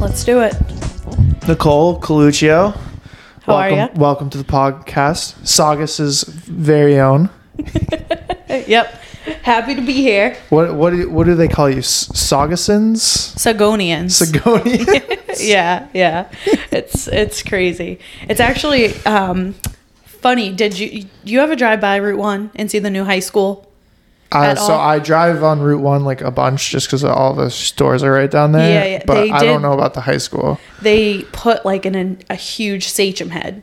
Let's do it. Nicole Coluccio. How are welcome, ya? Welcome to the podcast. Saugus' very own. Yep. Happy to be here. What what do, what do they call you? S- Saugusons? Sagonians. Sagonians? yeah, yeah. It's it's crazy. It's actually um, funny. Did you you ever drive by Route One and see the new high school? Uh, so all? I drive on Route 1 like a bunch just because all the stores are right down there. Yeah, yeah, But I don't know about the high school. They put like an, a huge sachem head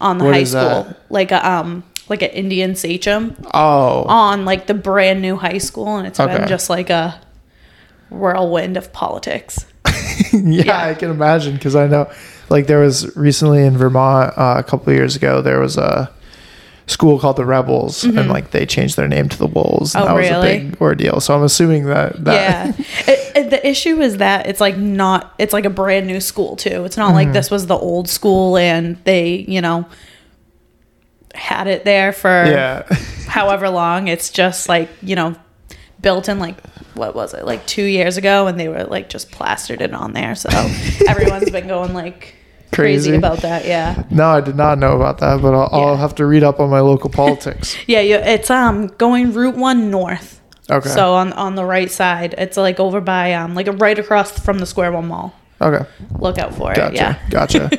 on the What high school, that? like a um like an Indian sachem Oh. on like the brand new high school, and it's Okay. been just like a whirlwind of politics. yeah, yeah. I can imagine because I know, like, there was recently in Vermont uh, a couple of years ago, there was a school called the Rebels, and like they changed their name to the Wolves. And Mm-hmm. Oh, that was really? a big ordeal. So I'm assuming that. that yeah it, it- the issue is that it's like not it's like a brand new school too it's not Mm-hmm. like this was the old school and they you know had it there for yeah. however long it's just like you know built in like what was it like two years ago and they were like just plastered it on there so everyone's been going like crazy, Crazy. about that yeah No, I did not know about that, but I'll, I'll have to read up on my local politics. yeah you, it's um going route one north Okay. so on on the right side it's like over by um like right across from the square one mall Okay. look out for Gotcha. it yeah Gotcha.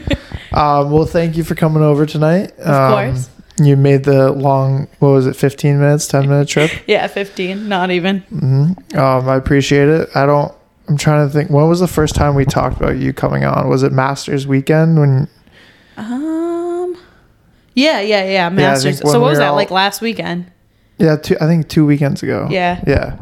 um, well, thank you for coming over tonight. Of course. You made the long, what was it, 15 minutes, 10 minute trip? Yeah, 15, not even. Hmm. Um, I appreciate it. I don't, I'm trying to think, when was the first time we talked about you coming on? Was it Masters weekend when, Um Yeah, yeah, yeah, Masters. when so what was that all- like last weekend? yeah, two, I think two weekends ago. Yeah. Yeah.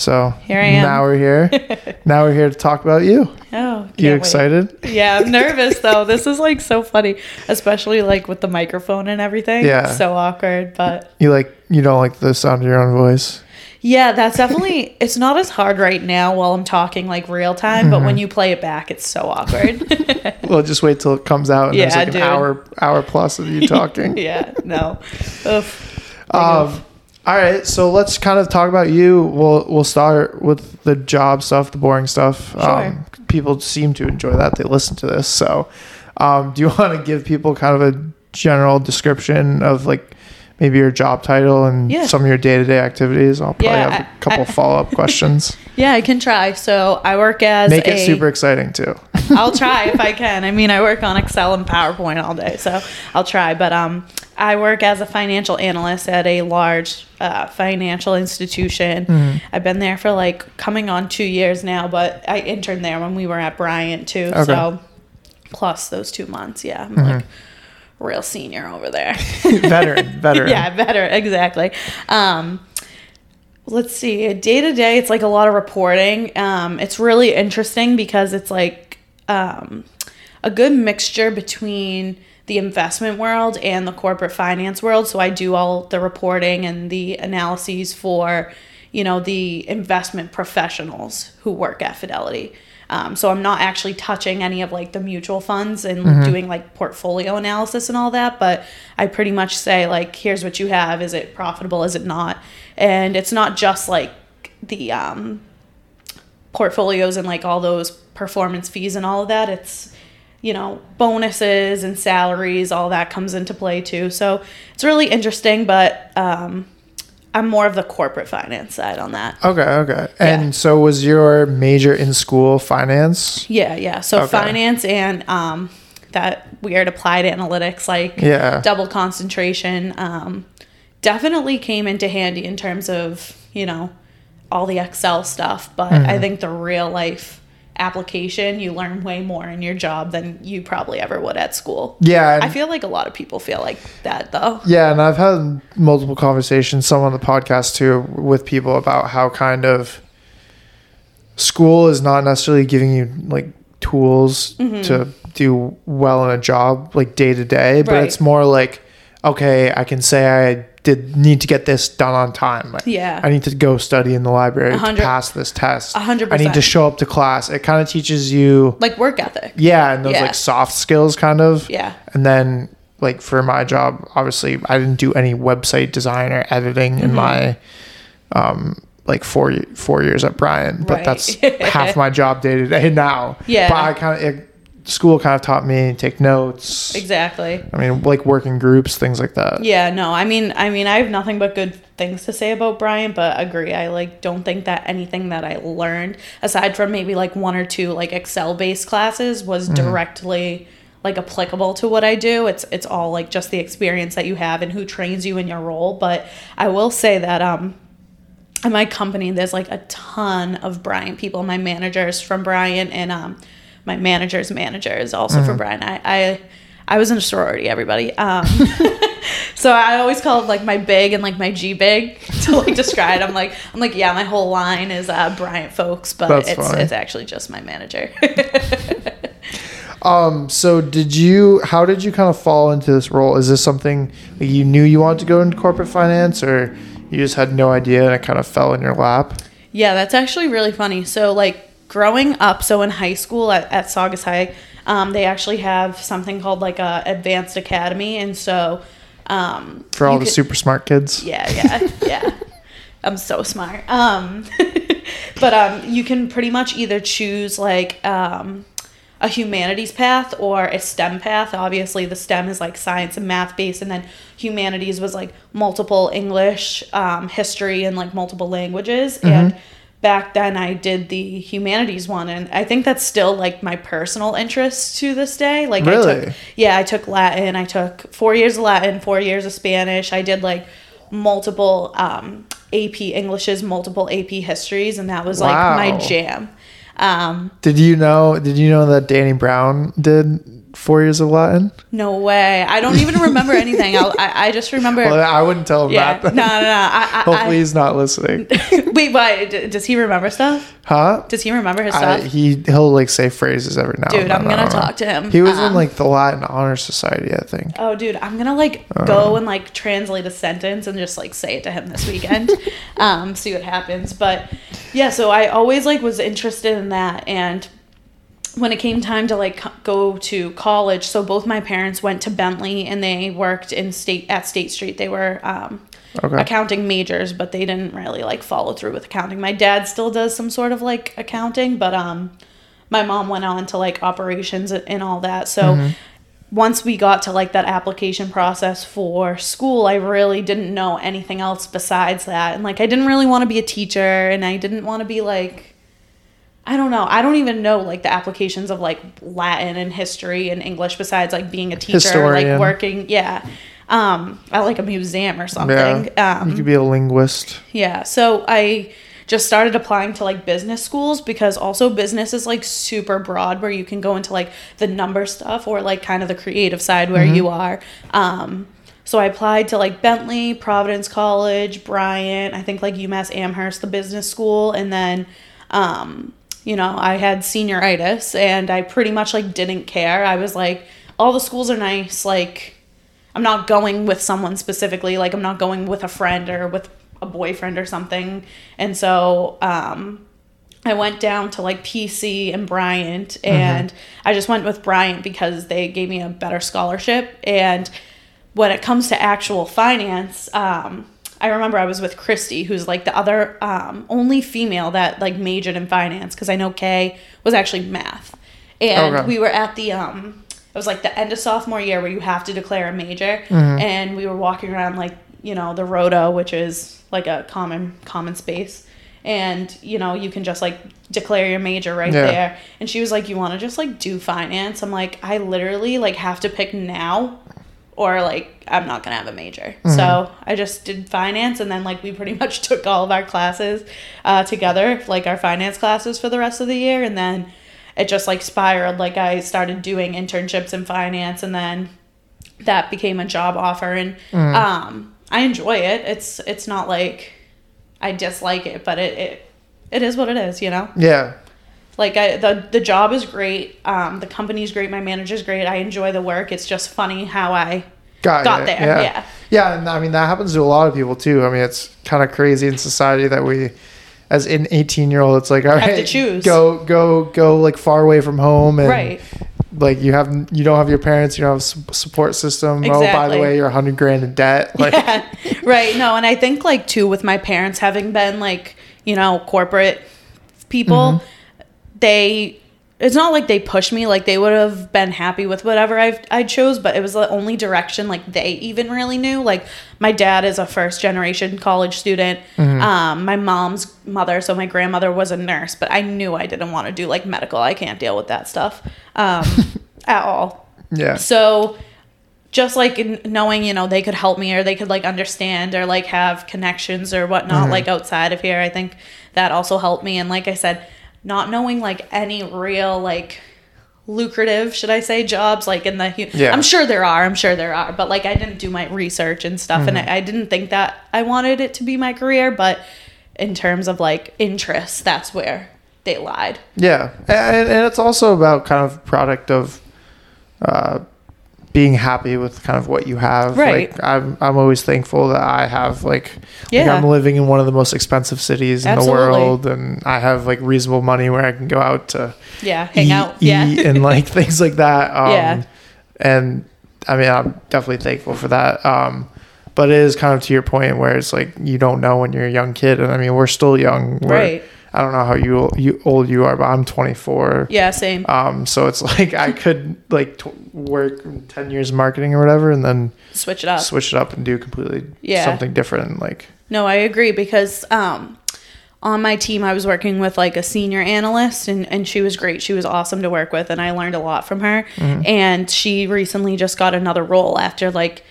So Here I am. now we're here. now we're here to talk about you. Oh, You excited? Yeah, I'm nervous though. This is like so funny, especially like with the microphone and everything. Yeah. So awkward, but You like, you don't like the sound of your own voice? yeah, that's definitely it's not as hard right now while I'm talking like real time, but Mm-hmm. when you play it back, it's so awkward. Well, just wait till it comes out and there's Yeah, like an dude. hour, hour plus of you talking. yeah, no. Oof. Um. All right, so let's kind of talk about you. We'll we'll start with the job stuff, the boring stuff. Um, people seem to enjoy that; they listen to this. So, um, do you want to give people kind of a general description of like maybe your job title and Yeah. some of your day to day activities? I'll probably Yeah, have a couple I- follow up questions. Yeah, I can try. So I work as Make a, it super exciting too. I'll try if I can. I mean, I work on Excel and PowerPoint all day, so I'll try. But um, I work as a financial analyst at a large uh, financial institution. Mm-hmm. I've been there for like coming on two years now, but I interned there when we were at Bryant too. Okay. So plus those two months, yeah, I'm Mm-hmm. like real senior over there. veteran, veteran. yeah, better exactly. Um, let's see, day to day, it's like a lot of reporting. Um, it's really interesting because it's like um, a good mixture between the investment world and the corporate finance world. So I do all the reporting and the analyses for, you know, the investment professionals who work at Fidelity. Um, so I'm not actually touching any of like the mutual funds and doing like portfolio analysis and all that, but I pretty much say like, here's what you have. Is it profitable? Is it not? And it's not just like the um, portfolios and like all those performance fees and all of that. It's you know bonuses and salaries. All that comes into play too. So it's really interesting, but um, I'm more of the corporate finance side on that. Okay, okay. And so, was your major in school finance? Yeah, yeah. So Okay. finance and um, that weird applied analytics, like Yeah. double concentration, um, definitely came into handy in terms of you know all the Excel stuff. But Mm-hmm. I think the real life application, you learn way more in your job than you probably ever would at school. Yeah, I feel like a lot of people feel like that though. Yeah, and I've had multiple conversations, some on the podcast too, with people about how kind of school is not necessarily giving you like tools mm-hmm. to do well in a job like day to day, but Right. it's more like, okay, I can say I did need to get this done on time. Like, Yeah. I need to go study in the library to pass this test. A hundred I need to show up to class. It kind of teaches you, like work ethic. yeah, and those Yeah. like soft skills, kind of. Yeah. And then, like for my job, obviously, I didn't do any website design or editing Mm-hmm. in my, um, like four four years at Bryant, But Right. that's half my job day to day now. Yeah. But I kind of school kind of taught me take notes. Exactly. I mean, like working groups, things like that. Yeah, no, I mean, I mean, I have nothing but good things to say about Bryant, but agree. I like don't think that anything that I learned, aside from maybe like one or two like Excel based classes, was directly like applicable to what I do. It's it's all like just the experience that you have and who trains you in your role. But I will say that um at my company there's like a ton of Bryant people. My managers from Bryant and um my manager's manager is also from Bryant. I, I I was in a sorority, everybody. Um so I always call it like my big and like my G big to like describe. I'm like I'm like yeah, my whole line is uh, Bryant folks, but That's it's funny. it's actually just my manager. Um, so did you, how did you kind of fall into this role? Is this something you knew you wanted to go into corporate finance or you just had no idea and it kind of fell in your lap? Yeah, that's actually really funny. So, like, growing up, so in high school at, at Saugus High, um, they actually have something called like a advanced academy. And so, um, For all the could- super smart kids? Yeah, yeah, yeah. I'm so smart. Um, but um, you can pretty much either choose like um, a humanities path or a STEM path. Obviously, the STEM is like science and math based, and then humanities was like multiple English, um, history, and like multiple languages. And back then, I did the humanities one, and I think that's still like my personal interest to this day. Like, I Really? took yeah, I took Latin. I took four years of Latin, four years of Spanish. I did like multiple um, AP Englishes, multiple AP histories, and that was like my jam. Um, Did you know, did you know that Danny Brown did four years of Latin? no way. I don't even remember anything. I'll, I I just remember. Well, I wouldn't tell him yeah, that. no, no, no. I, I, Hopefully he's not listening. Wait, why? Does he remember stuff? Huh? Does he remember his stuff? he he'll like say phrases every now. Dude, and I'm then, gonna talk to him. He was in Um, like the Latin Honor Society, I think. Oh, dude, I'm gonna like Uh. go and like translate a sentence and just like say it to him this weekend, um, see what happens. But yeah, so I always like was interested in that, and when it came time to like go to college, so both my parents went to Bentley and they worked in state at State Street. They were um, Okay. accounting majors, but they didn't really like follow through with accounting. My dad still does some sort of like accounting, but um, my mom went on to like operations and all that. So once we got to like that application process for school, I really didn't know anything else besides that. And like I didn't really want to be a teacher and I didn't want to be like I don't know. I don't even know like the applications of like Latin and history and English besides like being a teacher or Historian. like working yeah. Um at like a museum or something. Yeah. Um you could be a linguist. yeah. So I just started applying to like business schools because also business is like super broad where you can go into like the number stuff or like kind of the creative side where you are. Um so I applied to like Bentley, Providence College, Bryant, I think like UMass Amherst, the business school, and then um you know, I had senioritis and I pretty much like didn't care. I was like all the schools are nice, like I'm not going with someone specifically. Like I'm not going with a friend or with a boyfriend or something. And so um, I went down to like PC and Bryant, and I just went with Bryant because they gave me a better scholarship. And when it comes to actual finance, um, I remember I was with Christy, who's like the other um, only female that like majored in finance because I know Kay was actually math, and Okay. we were at the um, it was like the end of sophomore year where you have to declare a major, Mm-hmm. and we were walking around like you know the roto, which is like a common common space, and you know you can just like declare your major right Yeah. there. And she was like, "You want to just like do finance?" I'm like, "I literally like have to pick now." Or like I'm not gonna have a major, so I just did finance, and then like we pretty much took all of our classes uh, together, like our finance classes for the rest of the year, and then it just like spiraled. Like I started doing internships in finance, and then that became a job offer, and um, I enjoy it. It's it's not like I dislike it, but it it, it is what it is, you know. Yeah. Like I the the job is great, um, the company's great, my manager's great. I enjoy the work. It's just funny how I got, got there. Yeah. Yeah. Yeah, and I mean that happens to a lot of people too. I mean, it's kind of crazy in society that we, as an 18 year old, it's like all Have to choose. go go go like far away from home and Right. like you have you don't have your parents, you don't have a support system. Oh, by the way, you're hundred grand in debt. Like, yeah. Right. No, and I think like too with my parents having been like, you know, corporate people, Mm-hmm. They it's not like they pushed me like they would have been happy with whatever I I chose, but it was the only direction like they even really knew. Like my dad is a first generation college student. Mm-hmm. Um my mom's mother, so my grandmother was a nurse, but I knew I didn't want to do like medical. I can't deal with that stuff. Um at all. yeah, So just like in knowing, you know, they could help me or they could like understand or like have connections or whatnot, Mm-hmm. like outside of here, I think that also helped me. And like I said, not knowing like any real like lucrative, should I say, jobs like in the, Yeah. I'm sure there are, I'm sure there are, but like I didn't do my research and stuff and Mm-hmm. I, I didn't think that I wanted it to be my career, but in terms of like interests, that's where they lied. yeah, and, and it's also about kind of product of. Uh, being happy with kind of what you have. Right. Like I'm I'm always thankful that I have like, like I'm living in one of the most expensive cities in Absolutely. the world and I have like reasonable money where I can go out to Yeah. Hang eat, out. Yeah. eat and like things like that. Um, Yeah. And I mean, I'm definitely thankful for that. Um, but it is kind of to your point where it's like you don't know when you're a young kid, and I mean, we're still young. We're, Right. I don't know how you you old you are, but I'm 24. yeah. Same. Um, so it's like I could like t- work 10 years marketing or whatever, and then Switch it up. switch it up and do completely Yeah. something different. Like, No, I agree because um, on my team, I was working with like a senior analyst, and, and she was great. She was awesome to work with, and I learned a lot from her. And she recently just got another role after like,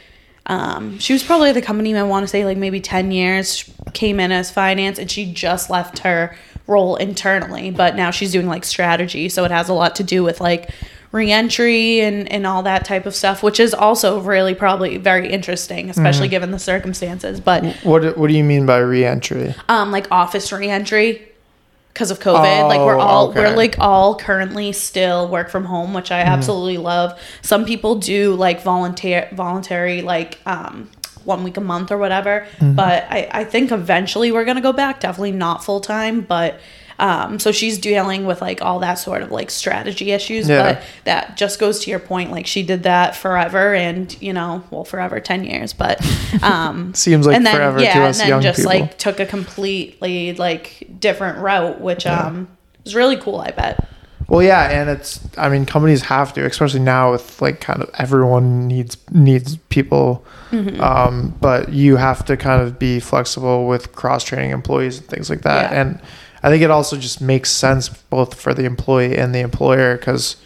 um, she was probably at the company, I want to say like maybe 10 years, came in as finance, and she just left her role internally, but now she's doing like strategy. So it has a lot to do with like, reentry and, and all that type of stuff, which is also really probably very interesting, especially given the circumstances. But what what do you mean by reentry? um like office reentry because of COVID. like we're Oh, all okay. we're like all currently still work from home, which I absolutely love. Some people do like volunteer voluntary like um one week a month or whatever. But I, I think eventually we're gonna go back. Definitely not full time, but um, so she's dealing with like all that sort of like strategy issues, Yeah. but that just goes to your point. Like she did that forever, and you know, well, forever ten years, but um, Seems like and then forever yeah, to and then just people. like took a completely like different route, which um was really cool. I bet. Well, yeah, and it's I mean companies have to, especially now with like kind of everyone needs needs people, Mm-hmm. um, but you have to kind of be flexible with cross training employees and things like that. Yeah. And I think it also just makes sense both for the employee and the employer because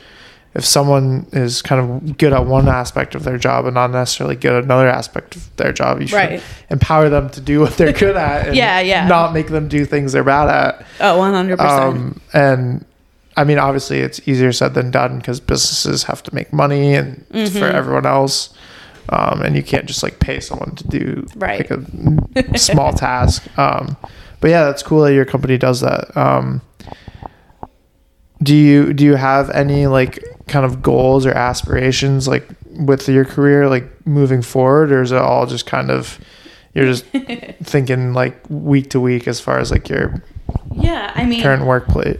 if someone is kind of good at one aspect of their job and not necessarily good at another aspect of their job, you should Right. empower them to do what they're good at. And Yeah, yeah. Not make them do things they're bad at. Oh, one hundred percent. Um, and I mean, obviously, it's easier said than done because businesses have to make money and for Mm-hmm. everyone else. Um, and you can't just like pay someone to do Right. like a small task. Um, but yeah, that's cool that your company does that. Um, do you do you have any like kind of goals or aspirations like with your career like moving forward, or is it all just kind of you're just thinking like week to week as far as like your Yeah, I mean, current work plate?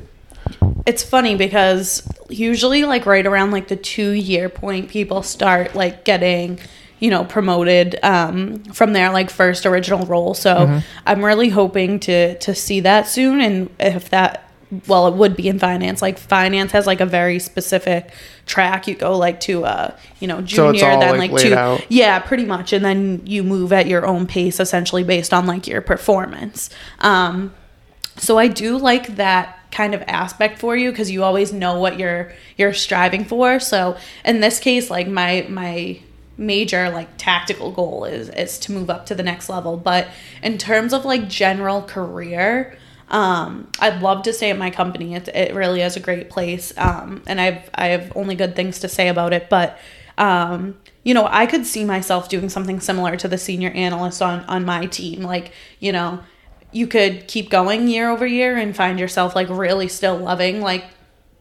It's funny because usually like right around like the two year point people start like getting you know promoted um, from their like first original role. So i'm really hoping to to see that soon. And if that well it would be in finance. Like finance has like a very specific track. You go like to uh you know So junior all, then like, like, to out. yeah pretty much. And then you move at your own pace essentially based on like your performance. Um so I do like that kind of aspect for you because you always know what you're you're striving for. So in this case, like my my major like tactical goal is is to move up to the next level. But in terms of like general career, um, I'd love to stay at my company. It, it really is a great place, um, and I've I have only good things to say about it. But um, you know, I could see myself doing something similar to the senior analyst on on my team. Like you know, you could keep going year over year and find yourself like really still loving like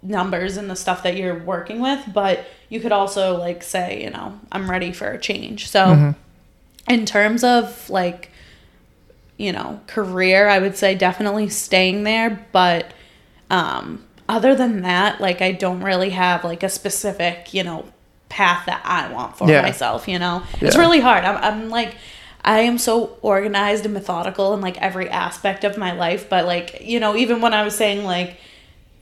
numbers and the stuff that you're working with, but you could also like say, you know, I'm ready for a change. So Mm-hmm. in terms of like you know, career, I would say definitely staying there, but um other than that, like I don't really have like a specific, you know, path that I want for Yeah. myself, you know. It's really hard. I'm I'm like I am so organized and methodical in like every aspect of my life, but like, you know, even when I was saying like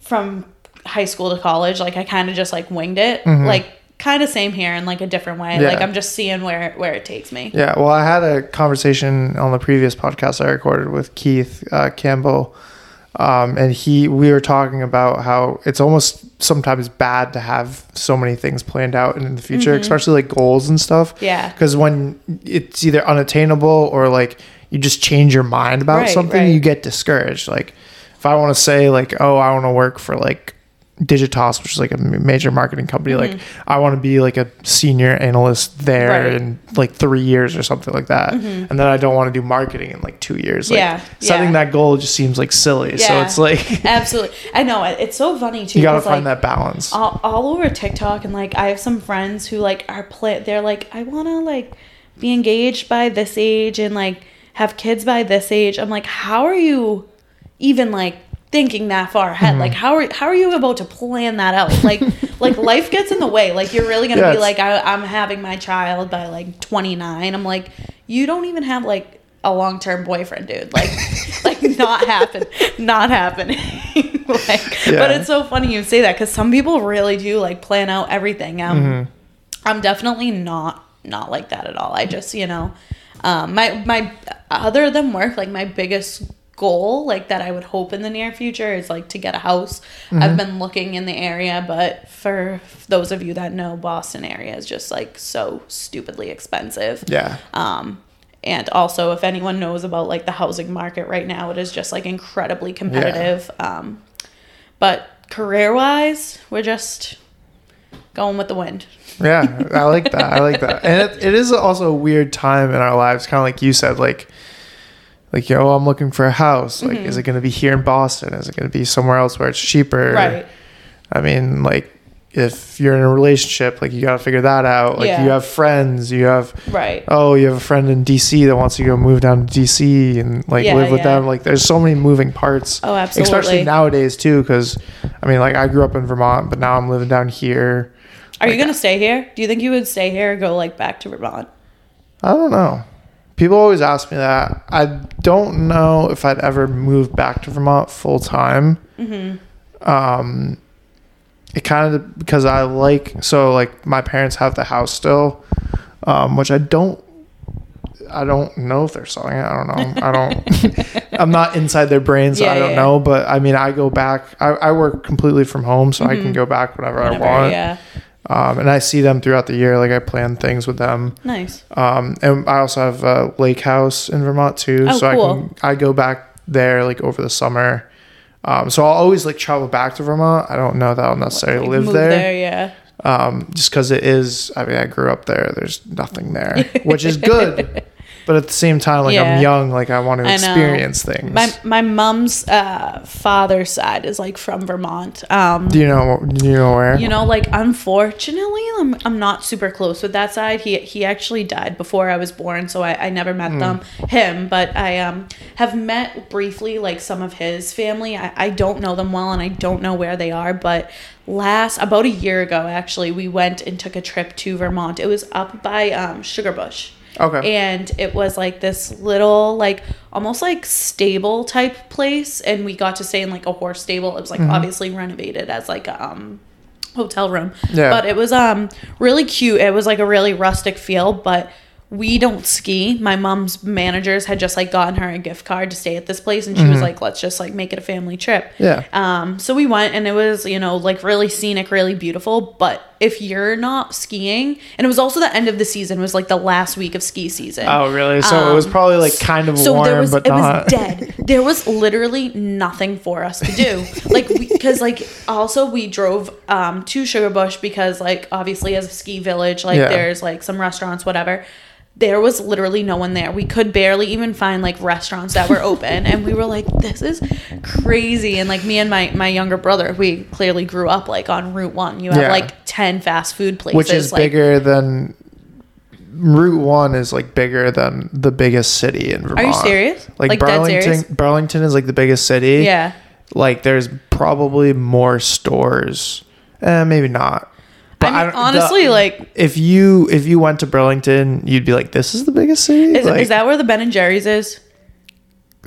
from high school to college, like I kind of just like winged it. Like kind of same here in like a different way. Mm-hmm. Yeah. Like I'm just seeing where where it takes me. Yeah, well, I had a conversation on the previous podcast I recorded with Keith uh, Campbell, um, and he we were talking about how it's almost sometimes bad to have so many things planned out in the future, especially like goals and stuff. Mm-hmm. Yeah. because when it's either unattainable or like you just change your mind about Right, something, right. you get discouraged. Like if I want to say like, oh, I want to work for like Digitas, which is like a major marketing company. Like I want to be like a senior analyst there Mm-hmm. Right. Mm-hmm. in like three years or something like that, and then I don't want to do marketing in like two years. Like, Yeah, setting yeah. that goal just seems like silly. So it's like Absolutely. I know it's so funny too. you gotta find like, that balance. all, all over TikTok and like I have some friends who like are play they're like I want to like be engaged by this age and like have kids by this age. I'm like how are you even like thinking that far ahead? Mm-hmm. Like how are how are you about to plan that out? Like like life gets in the way. Like you're really going to Yeah, be like I, I'm having my child by like 29. I'm like you don't even have like a long-term boyfriend, dude. Like like not happen. Not happening. like but it's so funny you say that cuz some people really do like plan out everything. Um Mm-hmm. I'm definitely not not like that at all. I just, you know, um my my other than work, like my biggest goal like that I would hope in the near future is like to get a house. Mm-hmm. I've been looking in the area, but for those of you that know Boston area is just like so stupidly expensive. yeah, Um, and also, if anyone knows about like the housing market right now, it is just like incredibly competitive. Um, but career wise, we're just going with the wind. Yeah, I like that. I like that. And it, it is also a weird time in our lives, kind of like you said, like, like, know, I'm looking for a house. Like, is it going to be here in Boston? Is it going to be somewhere else where it's cheaper? Mm-hmm. Right. I mean, like, if you're in a relationship, like, you got to figure that out. Like, Yeah. you have friends, you have, Right. oh, you have a friend in DC that wants you to go move down to DC and, like, Yeah, live with yeah. them. Like, there's so many moving parts. Oh, absolutely. Especially nowadays, too, because, I mean, like, I grew up in Vermont, but now I'm living down here. Are you gonna stay here? Do you think you would stay here or go like back to Vermont? I don't know. People always ask me that. I don't know if I'd ever move back to Vermont full time. Um, it kind of because I like so like my parents have the house still, um, which I don't. I don't know if they're selling it. I don't know. I don't. I'm not inside their brains. so Yeah, I don't yeah. know. But I mean, I go back. I, I work completely from home, so I can go back whenever, Whenever, I want. yeah. Um, and I see them throughout the year. Like I plan things with them. Nice. Um, and I also have a lake house in Vermont too, Oh, so cool. I can I go back there like over the summer. Um, so I'll always like travel back to Vermont. I don't know that I'll necessarily Like, live move there, Yeah. um, just because it is. I mean, I grew up there. There's nothing there, which is good. But at the same time, like Yeah. I'm young, like I want to I know. experience things. My my mom's uh, father's side is like from Vermont. Um, do you know? Do you know where? you know, like unfortunately, I'm, I'm not super close with that side. He he actually died before I was born, so I, I never met them him. But I um have met briefly like some of his family. I, I don't know them well, and I don't know where they are. But last about a year ago, actually, we went and took a trip to Vermont. It was up by um, Sugarbush. Okay. And it was like this little, like almost like stable type place, and we got to stay in like a horse stable. It was like obviously renovated as like a um, hotel room. Yeah. But it was um really cute. It was like a really rustic feel, but we don't ski. My mom's managers had just like gotten her a gift card to stay at this place, and she was like, "Let's just like make it a family trip." Yeah. Um, so we went and it was, you know, like really scenic, really beautiful. But if you're not skiing, and it was also the end of the season, it was like the last week of ski season. oh, really? So it was Um, probably like kind of so warm, there was but it not. was dead. There was literally nothing for us to do. like because like also we drove um to Sugarbush because like obviously as a ski village, like Yeah. there's like some restaurants, whatever. There was literally no one there. We could barely even find like restaurants that were open, and we were like, "This is crazy." And like me and my my younger brother, we clearly grew up like on Route One. You have Yeah. like ten fast food places, which is like, bigger than Route One is like bigger than the biggest city in Vermont. Are you serious? Like, Like, Burlington? Burlington is like the biggest city. Yeah. Like there's probably more stores. Eh, maybe not. I mean, don't- honestly, the- like, if you if you went to Burlington, you'd be like, "This is the biggest city." is, Like, is that where the Ben and Jerry's is?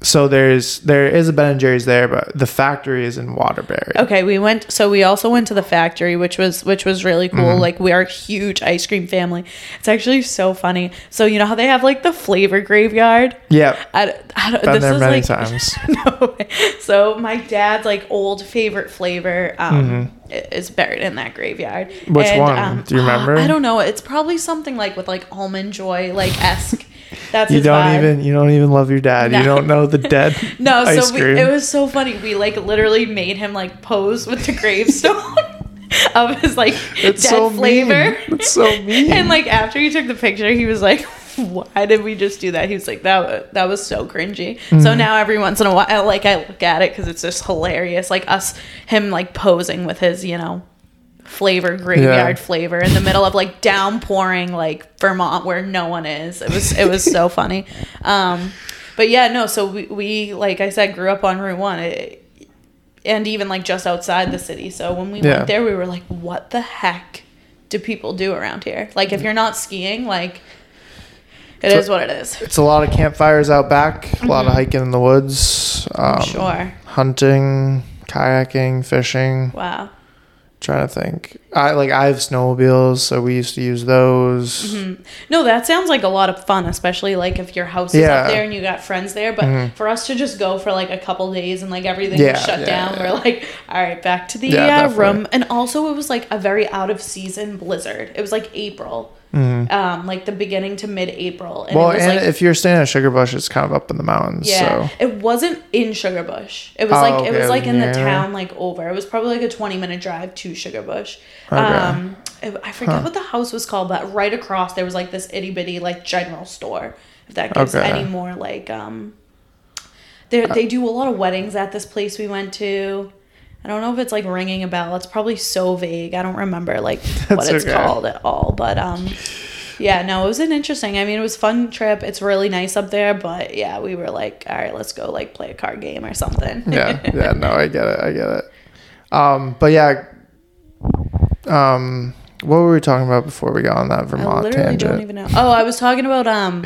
So? There's there is a Ben and Jerry's there, but the factory is in Waterbury. Okay, we went. So we also went to the factory, which was which was really cool. Mm-hmm. Like we are a huge ice cream family. It's actually so funny. So you know how they have like the flavor graveyard. Yeah, I, I been this there is many like, times. no way. So my dad's like old favorite flavor um, i- is buried in that graveyard. Mm-hmm. Which one? Do you remember? I don't know. It's probably something like with like almond joy like esque. That's You his don't vibe. even you don't even love your dad. You don't know the dead No, so we, it was so funny. We like literally made him like pose with the gravestone of his like it's dead so flavor. mean. It's so mean. And like after he took the picture, he was like, "Why did we just do that?" He was like, "That that was so cringy." Mm-hmm. So now every once in a while, like I look at it because it's just hilarious. Like us, him like posing with his, you know, flavor graveyard Yeah. flavor in the middle of like downpouring like Vermont where no one is. It was it was so funny. Um, but yeah, no. So we, we like I said grew up on Route One. It, and even like just outside the city. So when we Yeah. went there, we were like, "What the heck do people do around here?" Like, if you're not skiing, like, it is So- what it is. it's a lot of campfires out back, a lot of hiking in the woods, um, Mm-hmm. Sure. hunting, kayaking, fishing. Wow. Trying to think. I like I have snowmobiles, so we used to use those. No, that sounds like a lot of fun, especially like if your house is Yeah. Mm-hmm. up there and you got friends there. But for us to just go for like a couple days and like everything Yeah, shut yeah, down, we're like, all right, back to the uh, room. And also, it was like a very out of season blizzard. It was like April, um, like the beginning to mid April. Mm-hmm. Well, it was and like, if you're staying at Sugarbush, it's kind of up in the mountains. Yeah, So it wasn't in Sugarbush. It was Oh, like okay, it was like in the town, like over. It was probably like a twenty minute drive to Sugarbush. Okay. Um, it- I forget what the house was called, but right across there was like this itty bitty like general store. If that gives Okay. any more like um, they they do a lot of weddings at this place we went to. I don't know if it's like ringing a bell. It's probably so vague. I don't remember like what it's okay. called at all. But um, yeah, no, it was an interesting. I mean, it was fun trip. It's really nice up there. But yeah, we were like, all right, let's go like play a card game or something. yeah, yeah. No, I get it. I get it. Um, but yeah. Um, what were we talking about before we got on that I Vermont literally tangent? don't even know. Oh, I was talking about um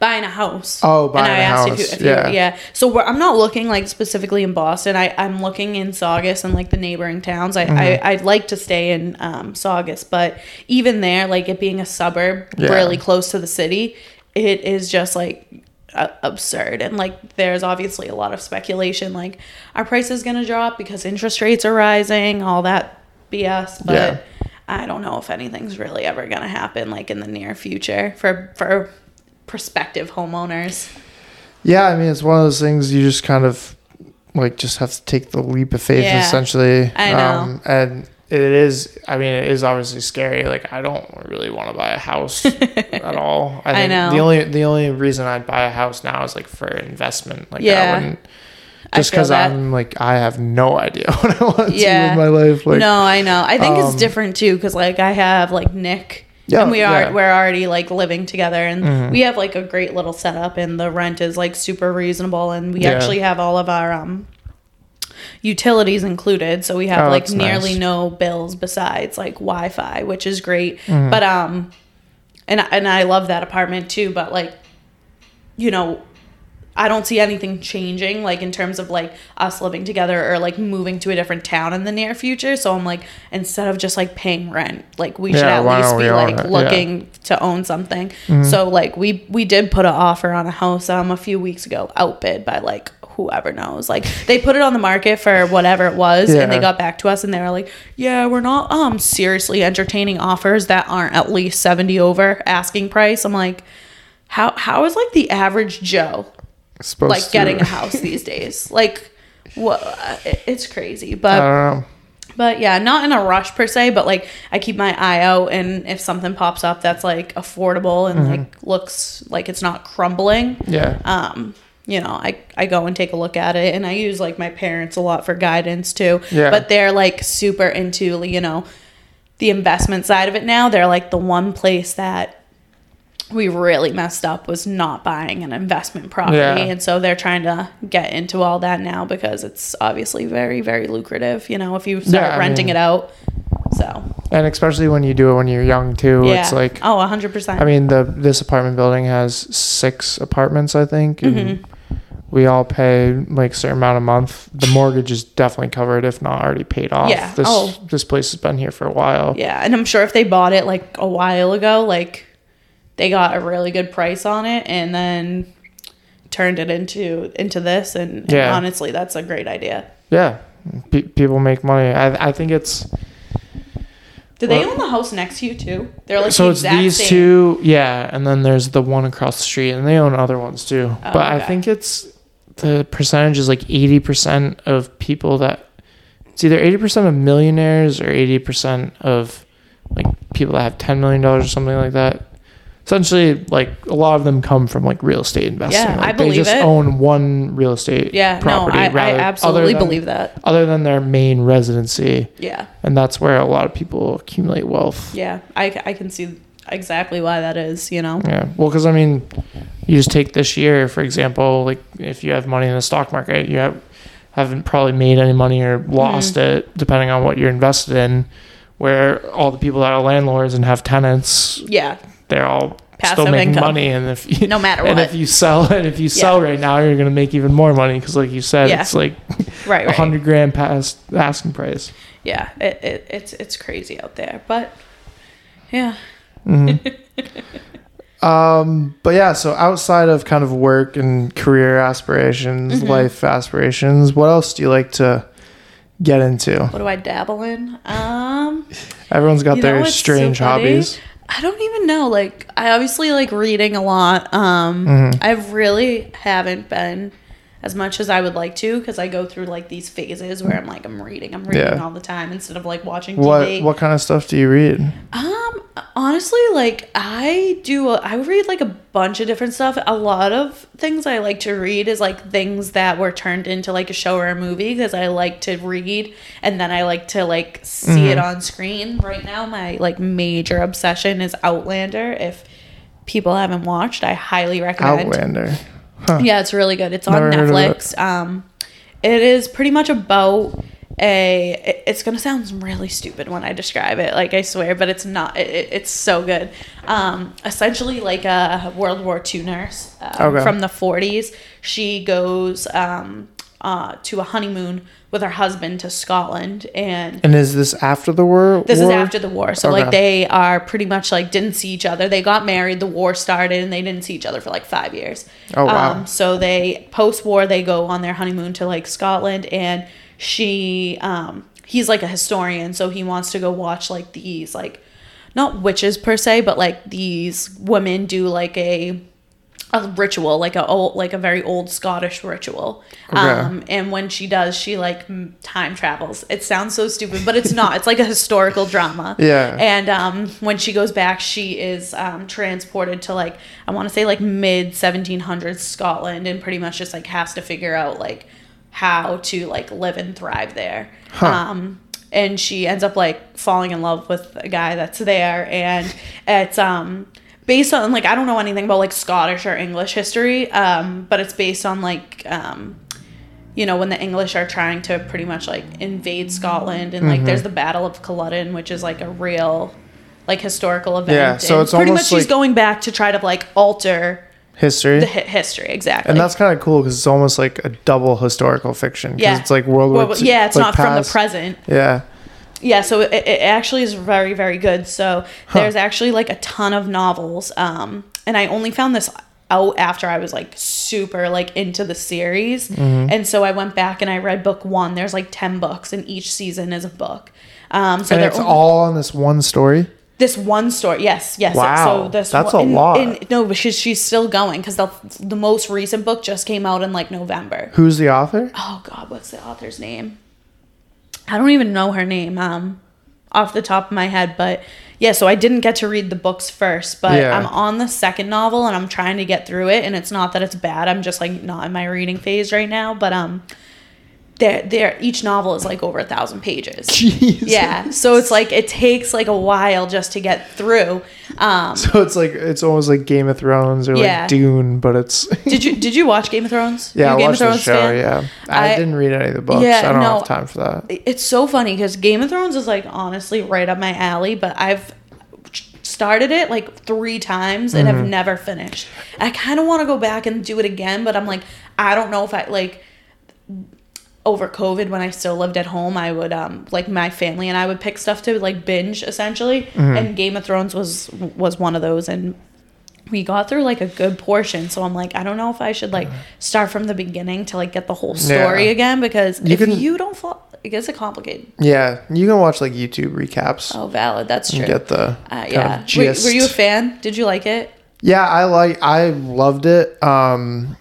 buying a house. Oh, buying a you house, if you- yeah. yeah. So I'm not looking like specifically in Boston. I I'm looking in Saugus and like the neighboring towns. I, Mm-hmm. I I'd like to stay in um Saugus, but even there, like it being a suburb Yeah. really close to the city, it is just like absurd and like there's obviously a lot of speculation like our price is going to drop because interest rates are rising all that bs but Yeah. i don't know if anything's really ever going to happen like in the near future for for prospective homeowners Yeah, I mean, it's one of those things you just kind of like just have to take the leap of faith, Yeah, essentially. I know. Um, and it is, I mean, it is obviously scary. Like, I don't really want to buy a house at all. I, I think know. The only the only reason I'd buy a house now is like for investment. Like, Yeah. I wouldn't. Just because. I'm like, I have no idea what I want to do with my life. Like, no i know i think it's um, different too because like i have like nick Yeah, and we are yeah. Mm-hmm. we're already like living together and we have like a great little setup and the rent is like super reasonable and we Yeah. actually have all of our um utilities included so we have Oh, like nearly nice. no bills besides like wi-fi which is great Mm-hmm. but um and and i love that apartment too but like you know I don't see anything changing like in terms of like us living together or like moving to a different town in the near future. So I'm like instead of just like paying rent, like we should at least be like it? Yeah. Mm-hmm. looking to own something. So like we we did put an offer on a house um a few weeks ago, outbid by like whoever knows. Like they put it on the market for whatever it was and they got back to us and they were like, "Yeah, we're not um seriously entertaining offers that aren't at least 70 over asking price." I'm like, "How how is like the average Joe supposed like to- getting a house these days. Like, what? It's crazy, but. But yeah, not in a rush per se, but like I keep my eye out, and if something pops up that's like affordable and like looks like it's not crumbling, Yeah. um, you know, I, I go and take a look at it and I use like my parents a lot for guidance too. Yeah. But they're like super into, you know, the investment side of it now. They're like the one place that we really messed up was not buying an investment property. Yeah. And so they're trying to get into all that now because it's obviously very, very lucrative, you know, if you start Yeah, renting mean- it out. So, and especially when you do it when you're young too, yeah. it's like oh, 100%. I mean the this apartment building has six apartments I think and Mm-hmm. we all pay like a certain amount a month. The mortgage is definitely covered if not already paid off. Yeah. This Oh. this place has been here for a while. Yeah, and I'm sure if they bought it like a while ago, like they got a really good price on it and then turned it into into this and, and Yeah. honestly that's a great idea. Yeah. Pe- people make money. I I think it's Do they Well- own the house next to you too? They're like so the it's these same. two, yeah, and then there's the one across the street, and they own other ones too. Oh, but I think it's the percentage is like eighty percent of people that it's either eighty percent of millionaires or eighty percent of like people that have ten million dollars or something like that. Essentially, like a lot of them come from like real estate investing. Yeah, like, I they just it. own one real estate Yeah, property. no, I, I rather- other absolutely than- believe that. Other than their main residency, Yeah, and that's where a lot of people accumulate wealth. yeah, I, I can see exactly why that is. You know, Yeah. Well, because I mean, you just take this year, for example, like if you have money in the stock market, you have, haven't probably made any money or lost Mm-hmm. it, depending on what you're invested in. Where all the people that are landlords and have tenants, yeah, they're all Passive still making income. money. And if you, no matter and what. if you sell and if you sell right now, you're gonna make even more money because, like you said, Yeah. it's like right, a right. hundred grand past asking price. Yeah, it, it, it's it's crazy out there, but yeah. Um, but yeah, so outside of kind of work and career aspirations, Mm-hmm. life aspirations, what else do you like to get into? What do I dabble in? Um. Everyone's got You their what's so strange funny? hobbies. I don't even know. Like, I obviously like reading a lot. Um, Mm-hmm. I really haven't been as much as I would like to because I go through like these phases where I'm like I'm reading, I'm reading Yeah. all the time instead of like watching What TV. what kind of stuff do you read? Um, honestly, like I do, I read like a bunch of different stuff. A lot of things I like to read is like things that were turned into like a show or a movie because I like to read and then I like to like see it Mm-hmm. on screen. Right now, my like major obsession is Outlander. If people haven't watched, I highly recommend. Outlander. Yeah, it's really good. It's on Never of it. Netflix. Um, it is pretty much about a. it- It's gonna sound really stupid when I describe it, like I swear, but it's not. It, it- it's so good. Um, essentially, like a World War II nurse um, Okay. from the 40s. She goes um, uh, to a honeymoon with her husband to Scotland, and And is this after the war? this is after the war. So Okay. like they are pretty much like didn't see each other. They got married, the war started, and they didn't see each other for like five years. Oh, wow. Um, so they post war they go on their honeymoon to like Scotland, and she um, he's like a historian, so he wants to go watch like these like not witches per se, but like these women do like a a ritual, like a old, like a very old Scottish ritual. Okay. Um, and when she does, she like time travels. It sounds so stupid, but it's not. It's like a historical drama. Yeah. And um, when she goes back, she is um, transported to like I want to say like mid 1700s Scotland, and pretty much just like has to figure out like how to like live and thrive there. Um, and she ends up like falling in love with a guy that's there, and it's um based on like I don't know anything about like Scottish or English history, um, but it's based on like um, you know when the English are trying to pretty much like invade Scotland, and like there's the Battle of Culloden, which is like a real like historical event. Yeah, so it's pretty almost much she's going back to try to like alter History. the hi- history exactly. and that's kind of cool because it's almost like a double historical fiction. yeah, it's like World War. Well, II yeah, it's like not from the present. Yeah, Yeah, so it, it actually is very, very good. So there's actually like a ton of novels. Um, and I only found this out after I was like super like into the series. Mm-hmm. And so I went back and I read book one. There's like 10 books and each season is a book. Um, so and it's only- all on this one story. this one story. Yes, yes. Wow, So this that's one, a and- lot. and- no, but she's, she's still going because the, the most recent book just came out in like November. Who's the author? Oh God, what's the author's name? I don't even know her name um off the top of my head, but yeah, so I didn't get to read the books first, but Yeah. I'm on the second novel and I'm trying to get through it and it's not that it's bad. I'm just like not in my reading phase right now, but um they're, they're, each novel is like over a thousand pages. Jeez. Yeah, so it's like it takes like a while just to get through. Um, So it's like it's almost like Game of Thrones or Yeah. like Dune, but it's did you did you watch Game of Thrones? yeah. I Game watched the show. fan? Yeah, I, I- didn't read any of the books. Yeah, I don't no. have time for that. It's so funny because Game of Thrones is like honestly right up my alley, but I've started it like three times and Mm-hmm. have never finished. I kind of want to go back and do it again, but I'm like, I don't know if I like over COVID when I still lived at home, I would um like my family and I would pick stuff to like binge essentially, Mm-hmm. and Game of Thrones was was one of those and we got through like a good portion so i'm like i don't know if i should like start from the beginning to like get the whole story Yeah. again because You if can- you don't fall it gets complicated Yeah, you can watch like YouTube recaps Oh, valid. That's true. get the uh, yeah. Were, were you a fan? Did you like it? Yeah, I like. I loved it. Um,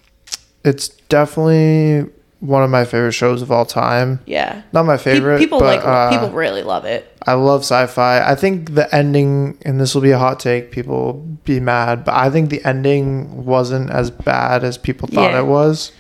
it's definitely one of my favorite shows of all time. Yeah. Not my Pe- favorite, people but like uh, people really love it. I love sci-fi. I think the ending, and this will be a hot take. People will be mad, but I think the ending wasn't as bad as people thought Yeah. it was.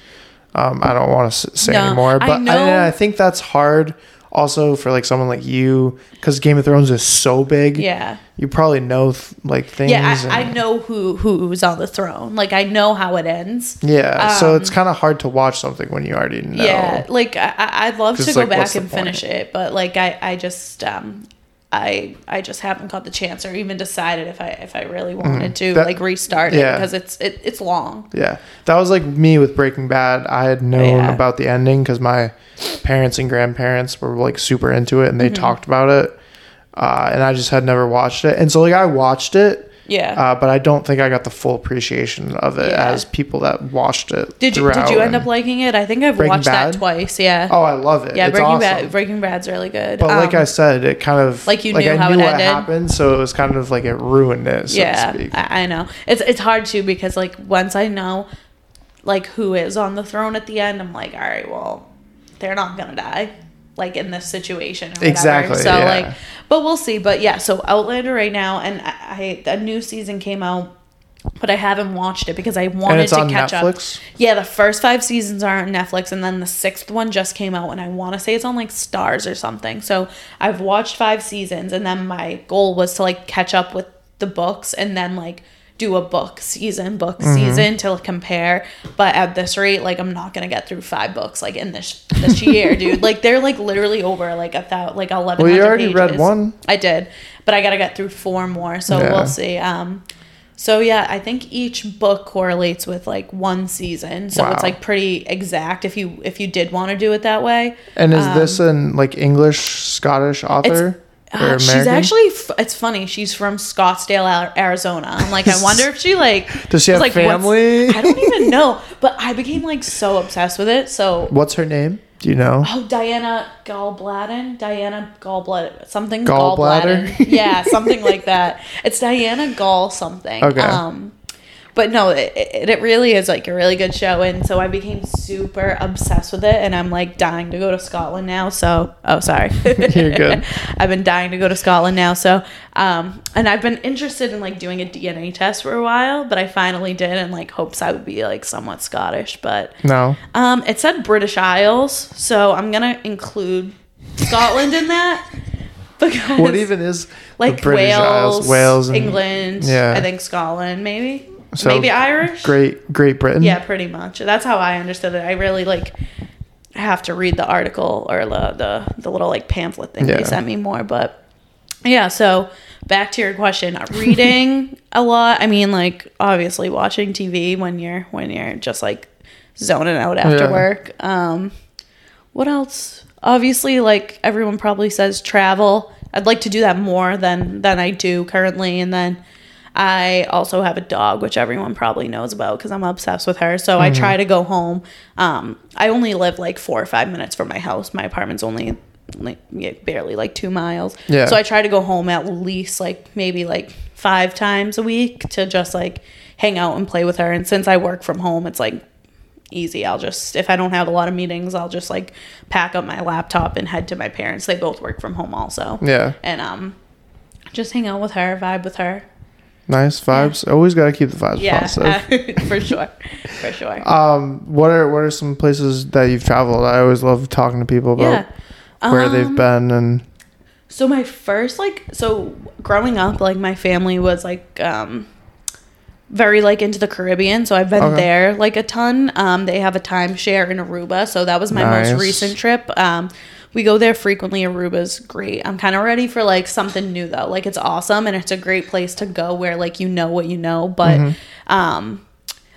Um, I don't want to say No, anymore, but I, and I think that's hard. Also, for like someone like you, because Game of Thrones is so big, Yeah. you probably know th- like things. Yeah, I, I know who who's on the throne. Like I know how it ends. Yeah, so Um, it's kind of hard to watch something when you already know. Yeah, like I, I- I'd love to go like, back and finish it, but like I, I just um I I just haven't got the chance or even decided if I if I really wanted to Mm-hmm. That- like restart yeah. it because it's it, it's long. Yeah, that was like me with Breaking Bad. I had known Yeah. about the ending because my parents and grandparents were like super into it, and they Mm-hmm. talked about it. Uh, and I just had never watched it, and so like I watched it, Yeah. uh, but I don't think I got the full appreciation of it Yeah. as people that watched it. did you did you end up liking it? I think I've Breaking watched Bad? that twice. Yeah. Oh, I love it. yeah, it's Breaking awesome. Bad Breaking Bad's really good. But like Um, I said, it kind of like you like knew I how knew it what ended? happened, so it was kind of like it ruined it. So yeah, to speak. I, I know. It's it's hard too because like once I know like who is on the throne at the end, I'm like, all right, well, they're not gonna die like in this situation. Or. Exactly, So yeah. like, but we'll see. But yeah, so Outlander right now, and I, I a new season came out. But I haven't watched it because I wanted to catch up. Yeah, the first five seasons are on Netflix, and then the sixth one just came out, and I want to say it's on like Starz or something. So I've watched five seasons, and then my goal was to like catch up with the books, and then like do a book season, book Mm-hmm. season to compare. But at this rate, like I'm not gonna get through five books like in this this year, dude. Like they're like literally over like a thousand, like eleven. Well, you already read one. I did, but I gotta get through four more, so Yeah. we'll see. Um, so yeah, I think each book correlates with like one season, so it's like pretty exact if you if you did want to do it that way. And is this an like English Scottish author or Uh, she's actually f- it's funny she's from Scottsdale, Arizona. I'm like I wonder if she like Does she have like, family? I don't even know, but I became like so obsessed with it. So What's her name? Do you know? Oh, Diana Gallbladden, Diana Gallbladden, something Gallbladder? Gallbladden. yeah, something like that. It's Diana Gall something. Okay. Um, but no, it, it, really is like a really good show, and so I became super obsessed with it, and I'm like dying to go to Scotland now. So, oh, sorry, You're good. I've been dying to go to Scotland now. So, um, and I've been interested in like doing a DNA test for a while, but I finally did, and like hopes I would be like somewhat Scottish, but No. um, it said British Isles, so I'm gonna include Scotland in that because What even is like Wales, Isles? Wales, and England, yeah. I think Scotland, maybe, So, maybe Irish. Great, Great Britain. Yeah, pretty much. That's how I understood it. I really like have to read the article or the the, the little like pamphlet thing Yeah. they sent me more, but yeah. So back to your question, reading a lot. I mean, like obviously watching TV when you're when you're just like zoning out after Yeah. work. Um, what else? Obviously, like everyone probably says, travel. I'd like to do that more than than I do currently, and then I also have a dog, which everyone probably knows about because I'm obsessed with her. So Mm-hmm. I try to go home. Um, I only live like four or five minutes from my house. My apartment's only like yeah, barely like two miles. Yeah. So I try to go home at least like maybe like five times a week to just like hang out and play with her. And since I work from home, it's like easy. I'll just if I don't have a lot of meetings, I'll just like pack up my laptop and head to my parents. They both work from home also. Yeah. And um just hang out with her, vibe with her. Nice vibes. Always got to keep the vibes Yeah, positive. for sure. For sure. Um, what are what are some places that you've traveled? I always love talking to people about yeah. where they've Um, been and So my first like so growing up like my family was like um very like into the Caribbean, so I've been Okay. there like a ton. Um they have a timeshare in Aruba, so that was my Nice. most recent trip. Um we go there frequently. Aruba's great. I'm kind of ready for like something new though. Like it's awesome and it's a great place to go where like you know what you know, but Mm-hmm. um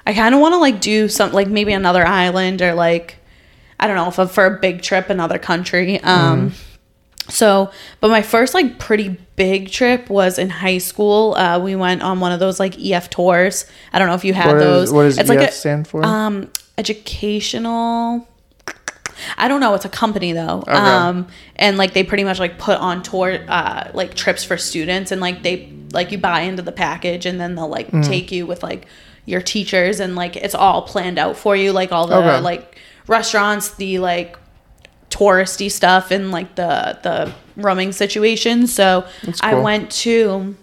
I kind of want to like do some like maybe another island or like I don't know if for a big trip another country. Um Mm-hmm. so, but my first like pretty big trip was in high school. Uh, we went on one of those like EF tours. I don't know if you had what those. is what does it's EF like a stand for? um educational. I don't know. It's a company though. Um, and like they pretty much like put on tour uh like trips for students and like they like you buy into the package and then they'll like Mm. take you with like your teachers and like it's all planned out for you like all the Okay. like restaurants the like touristy stuff and like the the roaming situations. So That's I went to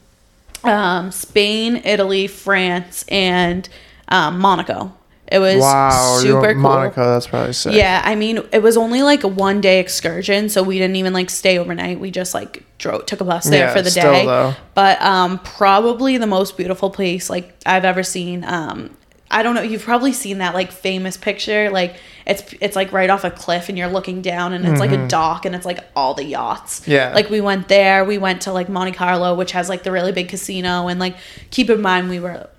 um, Spain, Italy, France, and um, Monaco. It was wow, super cool. Monaco. That's probably sick. Yeah, I mean, it was only like a one day excursion, so we didn't even like stay overnight. We just like drove, took a bus there Yeah, for the still, day. though. But um, probably the most beautiful place like I've ever seen. Um, I don't know. You've probably seen that like famous picture. Like it's it's like right off a cliff, and you're looking down, and it's like a dock, and it's like all the yachts. Mm-hmm. Yeah. Like we went there. We went to like Monte Carlo, which has like the really big casino, and like keep in mind we were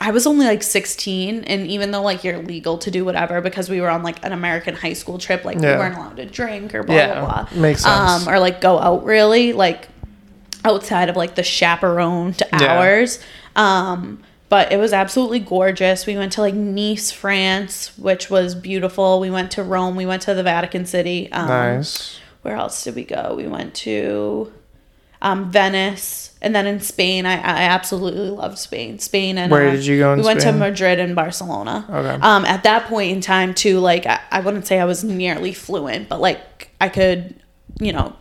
I was only like 16, and even though like you're legal to do whatever because we were on like an American high school trip, like Yeah. we weren't allowed to drink or blah Yeah, blah blah. makes sense. Um, or like go out really like outside of like the chaperoned Yeah. hours. Um, but it was absolutely gorgeous. We went to like Nice, France, which was beautiful. We went to Rome. We went to the Vatican City. Um, Nice. where else did we go? We went to um, Venice, and then in Spain, I, I absolutely loved Spain. Spain and Where uh, did you go in We went to Madrid and Barcelona. Okay. Um, at that point in time, too, like I, I wouldn't say I was nearly fluent, but like I could, you know,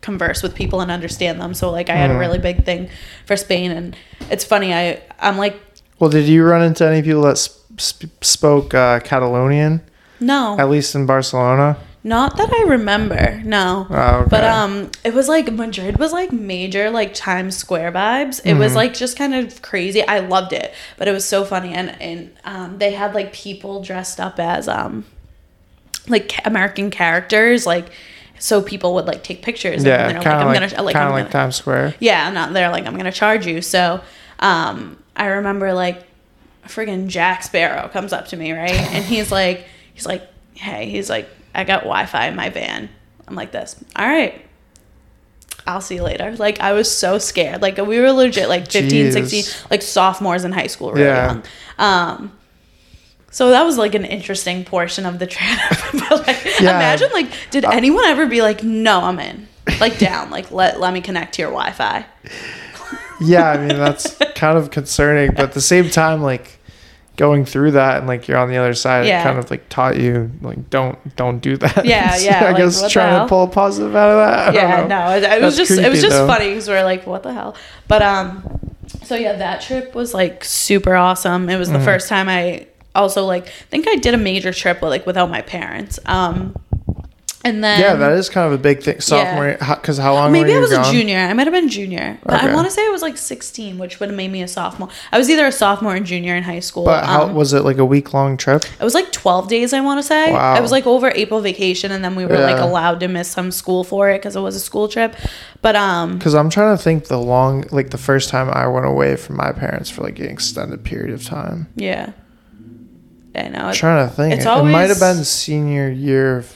converse with people and understand them. So like I had a Mm-hmm. really big thing for Spain, and it's funny. I I'm like Well, did you run into any people that sp- sp- spoke uh, Catalonian? no, At least in Barcelona. Not that I remember, no. Oh, okay. But um it was like Madrid was like major like Times Square vibes. It Mm-hmm. was like just kind of crazy. I loved it. But it was so funny and and um they had like people dressed up as um like American characters like so people would like take pictures Yeah, and they're kind of like, like, I'm gonna like I'm like gonna Times Square. yeah, no, they're like, I'm gonna charge you. So, um, I remember like, a friggin' Jack Sparrow comes up to me, right, and he's like, he's like, hey, he's like, I got Wi-Fi in my van. I'm like this. All right. I'll see you later. Like I was so scared. Like we were legit like 15, Jeez. 16, like sophomores in high school, really Yeah. young. Um so that was like an interesting portion of the trip. but like Yeah. imagine like did anyone ever be like, no, I'm in. Like down, like let let me connect to your Wi-Fi. Yeah, I mean that's kind of concerning, but at the same time, like going through that and like you're on the other side, Yeah. it kind of like taught you like don't don't do that. Yeah, So yeah, I like, guess trying to pull a positive out of that. I yeah, no, it, it was just it was just though. funny because we are like, what the hell? But um, so yeah, that trip was like super awesome. It was the Mm-hmm. first time I also like think I did a major trip like without my parents. Um, and then Yeah, that is kind of a big thing. Sophomore, because how long? Maybe were you I was gone? a junior. I might have been junior, but Okay. I want to say I was like 16, which would have made me a sophomore. I was either a sophomore or junior in high school. But how Um, was it like a week long trip? it was like 12 days, I want to say. Wow. It was like over April vacation, and then we were like allowed to miss some school for it because it was a school trip. But um, Because I'm trying to think the long, like the first time I went away from my parents for like an extended period of time. yeah, I know. I'm trying to think. it's it might have been senior year of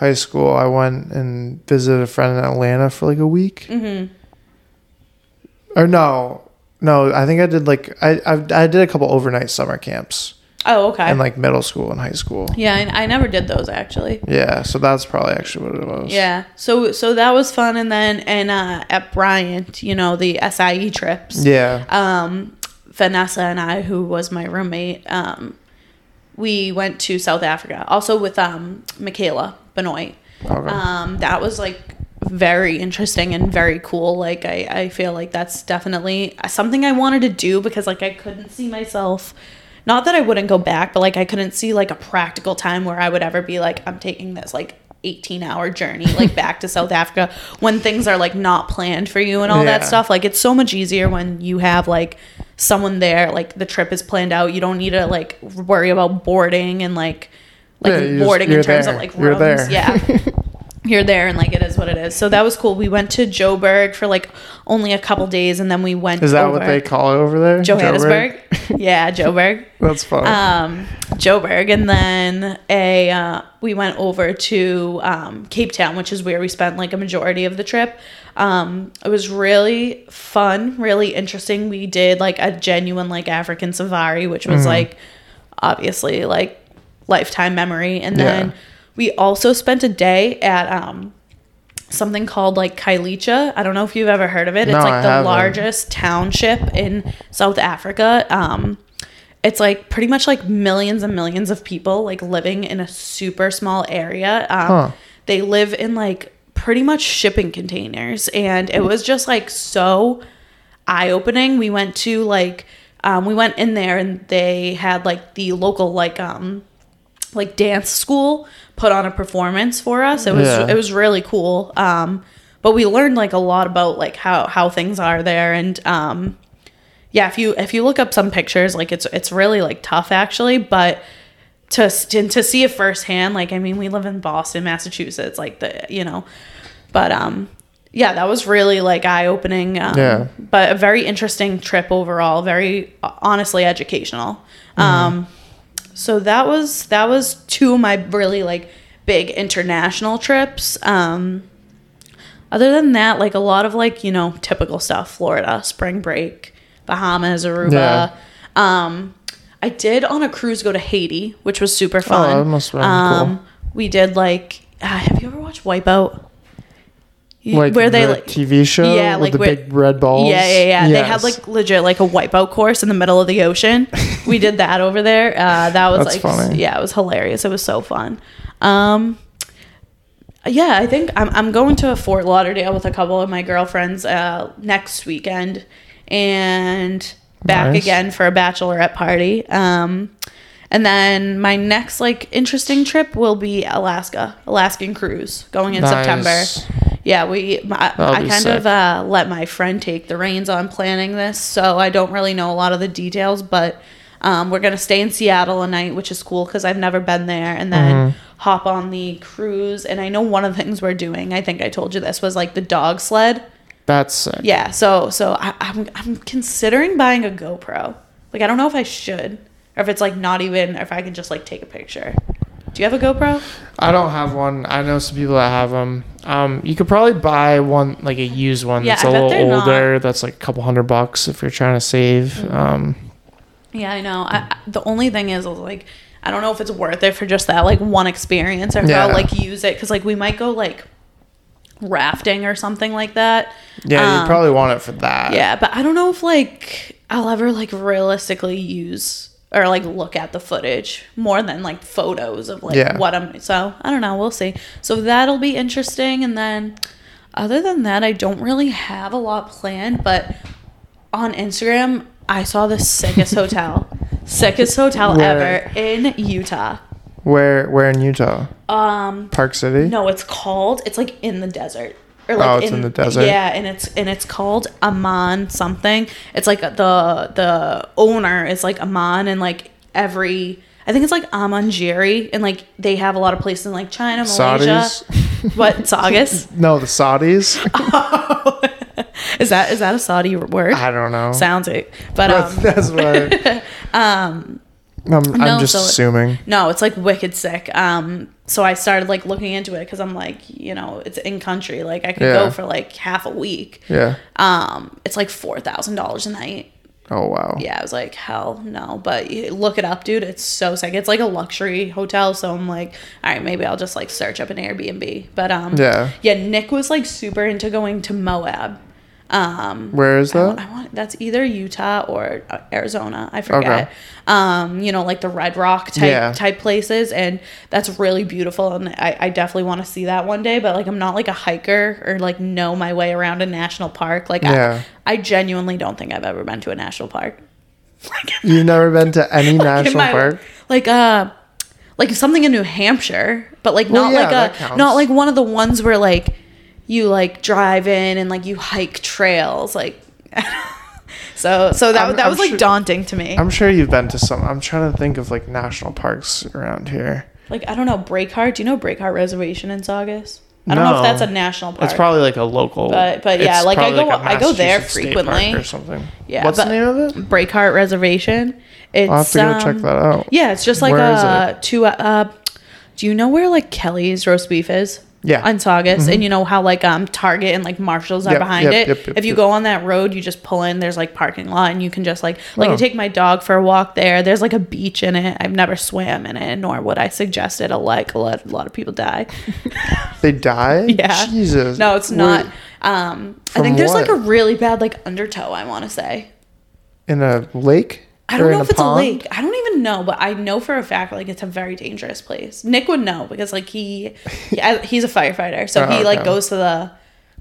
high school. I went and visited a friend in Atlanta for like a week. hmm Or no, no. I think I did like I I, I did a couple overnight summer camps Oh, okay. in like middle school and high school. yeah, I, I never did those actually. Yeah, so that's probably actually what it was. Yeah, so so that was fun, and then and uh, at Bryant, you know, the SIE trips. Yeah. um, Vanessa and I, who was my roommate, um, we went to South Africa, also with um, Michaela Benoit. Okay. Um, that was like very interesting and very cool. Like I, I feel like that's definitely something I wanted to do because like I couldn't see myself. Not that I wouldn't go back, but like I couldn't see like a practical time where I would ever be like I'm taking this like 18 hour journey like back to South Africa when things are like not planned for you and all that stuff. Like it's so much easier when you have like someone there, like the trip is planned out. You don't need to like worry about boarding and like like Yeah, you just- boarding in terms there. of like You're rooms. there. Yeah. You're there and like it is what it is. So that was cool. We went to Joburg for like only a couple days and then we went Is that over what they call it over there? Johannesburg. yeah, Joburg That's fun. um, Joburg, and then a uh, we went over to um, Cape Town, which is where we spent like a majority of the trip. Um, it was really fun, really interesting. We did like a genuine like African safari, which was like obviously like lifetime memory, and then Yeah. we also spent a day at um, something called like Khayelitsha. I don't know if you've ever heard of it. It's like I the haven't. largest township in South Africa. Um, it's like pretty much like millions and millions of people like living in a super small area. Um, Huh. They live in like pretty much shipping containers, and it was just like so eye opening. We went to like um, we went in there and they had like the local like um like dance school put on a performance for us. It was Yeah. it was really cool. Um, but we learned like a lot about like how how things are there and um, yeah, if you if you look up some pictures, like it's it's really like tough actually, but to to, see it firsthand, like I mean, we live in Boston, Massachusetts, like the you know, but um, yeah, that was really like eye opening. Um, Yeah. but a very interesting trip overall. Very honestly educational. Um, so that was that was two of my really like big international trips. Um, other than that, like a lot of like you know typical stuff: Florida, spring break, Bahamas, Aruba. Yeah. Um, I did on a cruise go to Haiti, which was super fun. Oh, that must have been cool. We did like, uh, have you ever watched Wipeout? Like where they the like TV show Yeah, with like the where- big red balls. yeah, yeah, yeah. They had like legit like a wipeout course in the middle of the ocean. we did that over there. Uh, that was like, funny. yeah, it was hilarious. It was so fun. Um, yeah, I think I'm I'm going to Fort Lauderdale with a couple of my girlfriends uh, next weekend, and back Nice. again for a bachelorette party. Um, and then my next like interesting trip will be Alaska, Alaskan cruise, going in September Nice. Yeah we i, I kind sick. of uh, let my friend take the reins on planning this so i don't really know a lot of the details but um, we're going to stay in seattle a night which is cool because i've never been there and then Mm-hmm. hop on the cruise and i know one of the things we're doing i think i told you this was like the dog sled That's sick. yeah so so I, I'm, I'm considering buying a gopro like i don't know if i should or if it's like not even or if i can just like take a picture do you have a gopro I don't have one. I know some people that have them. Um, you could probably buy one like a used one Yeah, that's I a little they're not- older. That's like a couple hundred bucks if you're trying to save. Um, Yeah, I know. I, the only thing is, is, like, I don't know if it's worth it for just that like one experience, or if Yeah. I'll like use it because like we might go like rafting or something like that. yeah, you Um, probably want it for that. Yeah, but I don't know if like I'll ever like realistically use or like look at the footage more than like photos of like Yeah. what I'm. So I don't know. We'll see. So that'll be interesting, and then other than that, I don't really have a lot planned, but on Instagram, I saw the sickest hotel, sickest hotel Where? ever in Utah. Where where in Utah? Um, Park City. no, it's called. It's like in the desert. Or like Oh, it's in the desert? Yeah, and it's and it's called Aman something. It's like the the owner is like Aman, and like every I think it's like Amangiri, and like they have a lot of places in like China, Malaysia. Saudis. What Saugus? No, the Saudis. is that is that a Saudi word? I don't know. Sounds it, but That's, um, that's what. um, I'm, no, I'm just so- assuming. No, it's like wicked sick. Um, so I started like looking into it because I'm like, you know, it's in country. Like I could Yeah. go for like half a week. Yeah. Um, it's like four thousand dollars a night. Oh wow. Yeah, I was like, hell no. But look it up, dude. It's so sick. It's like a luxury hotel. So I'm like, all right, maybe I'll just like search up an Airbnb. But um, Yeah. yeah. Nick was like super into going to Moab. Um, Where is that? want, I want that's either Utah or uh, Arizona. I forget. Um, you know, like the Red Rock type Yeah. type places, and that's really beautiful. And I, I definitely want to see that one day. But like, I'm not like a hiker or like know my way around a national park. Like, Yeah. I, I genuinely don't think I've ever been to a national park. Like, You've never been to any in national my- park? Like uh like something in New Hampshire, but like Well, not yeah, like a not like one of the ones where like you like drive in and like you hike trails like so so that I'm- that I'm was like sure- daunting to me. I'm sure you've been to some. I'm trying to think of like national parks around here. like I don't know Breakheart. Do you know Breakheart Reservation in Saugus? I don't know No. if that's a national park. It's probably like a local. But- but yeah, like, I go- I go there Massachusetts state park frequently. or something. Yeah, What's the name of it? Breakheart Reservation. It's I'll have to go check um, that out. Yeah, it's just like Where uh to uh do you know where like Kelly's roast beef is? Yeah. On Saugus. And you know how like um Target and like Marshalls are Yep, behind yep, it. yep, if you go on that road, you just pull in, there's like parking lot and you can just like like Oh. I take my dog for a walk there. There's like a beach in it. I've never swam in it, nor would I suggest it. A like a lot, a lot of people die. They die? Yeah. Jesus. No, it's not. Um I think there's like a really bad like undertow, I wanna say. In a lake? I don't know if it's pond? a lake. I don't even know, but I know for a fact like it's a very dangerous place. Nick would know because like he, he he's a firefighter, so Oh, he like okay. goes to the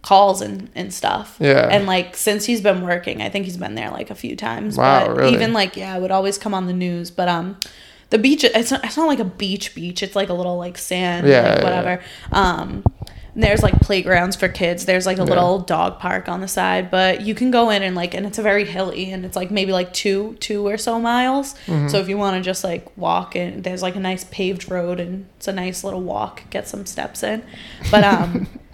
calls and and stuff. Yeah. And like since he's been working, I think he's been there like a few times. Wow, but really? Even like yeah, it would always come on the news. But um, the beach it's not, it's not like a beach beach. It's like a little like sand, Yeah, like, yeah, whatever. Um. And There's like playgrounds for kids. There's like a little dog park on the side, but you can go in and like, and it's a very hilly, and it's like maybe like two, two or so miles. Mm-hmm. So if you want to just like walk, and there's like a nice paved road, and it's a nice little walk, get some steps in. But um,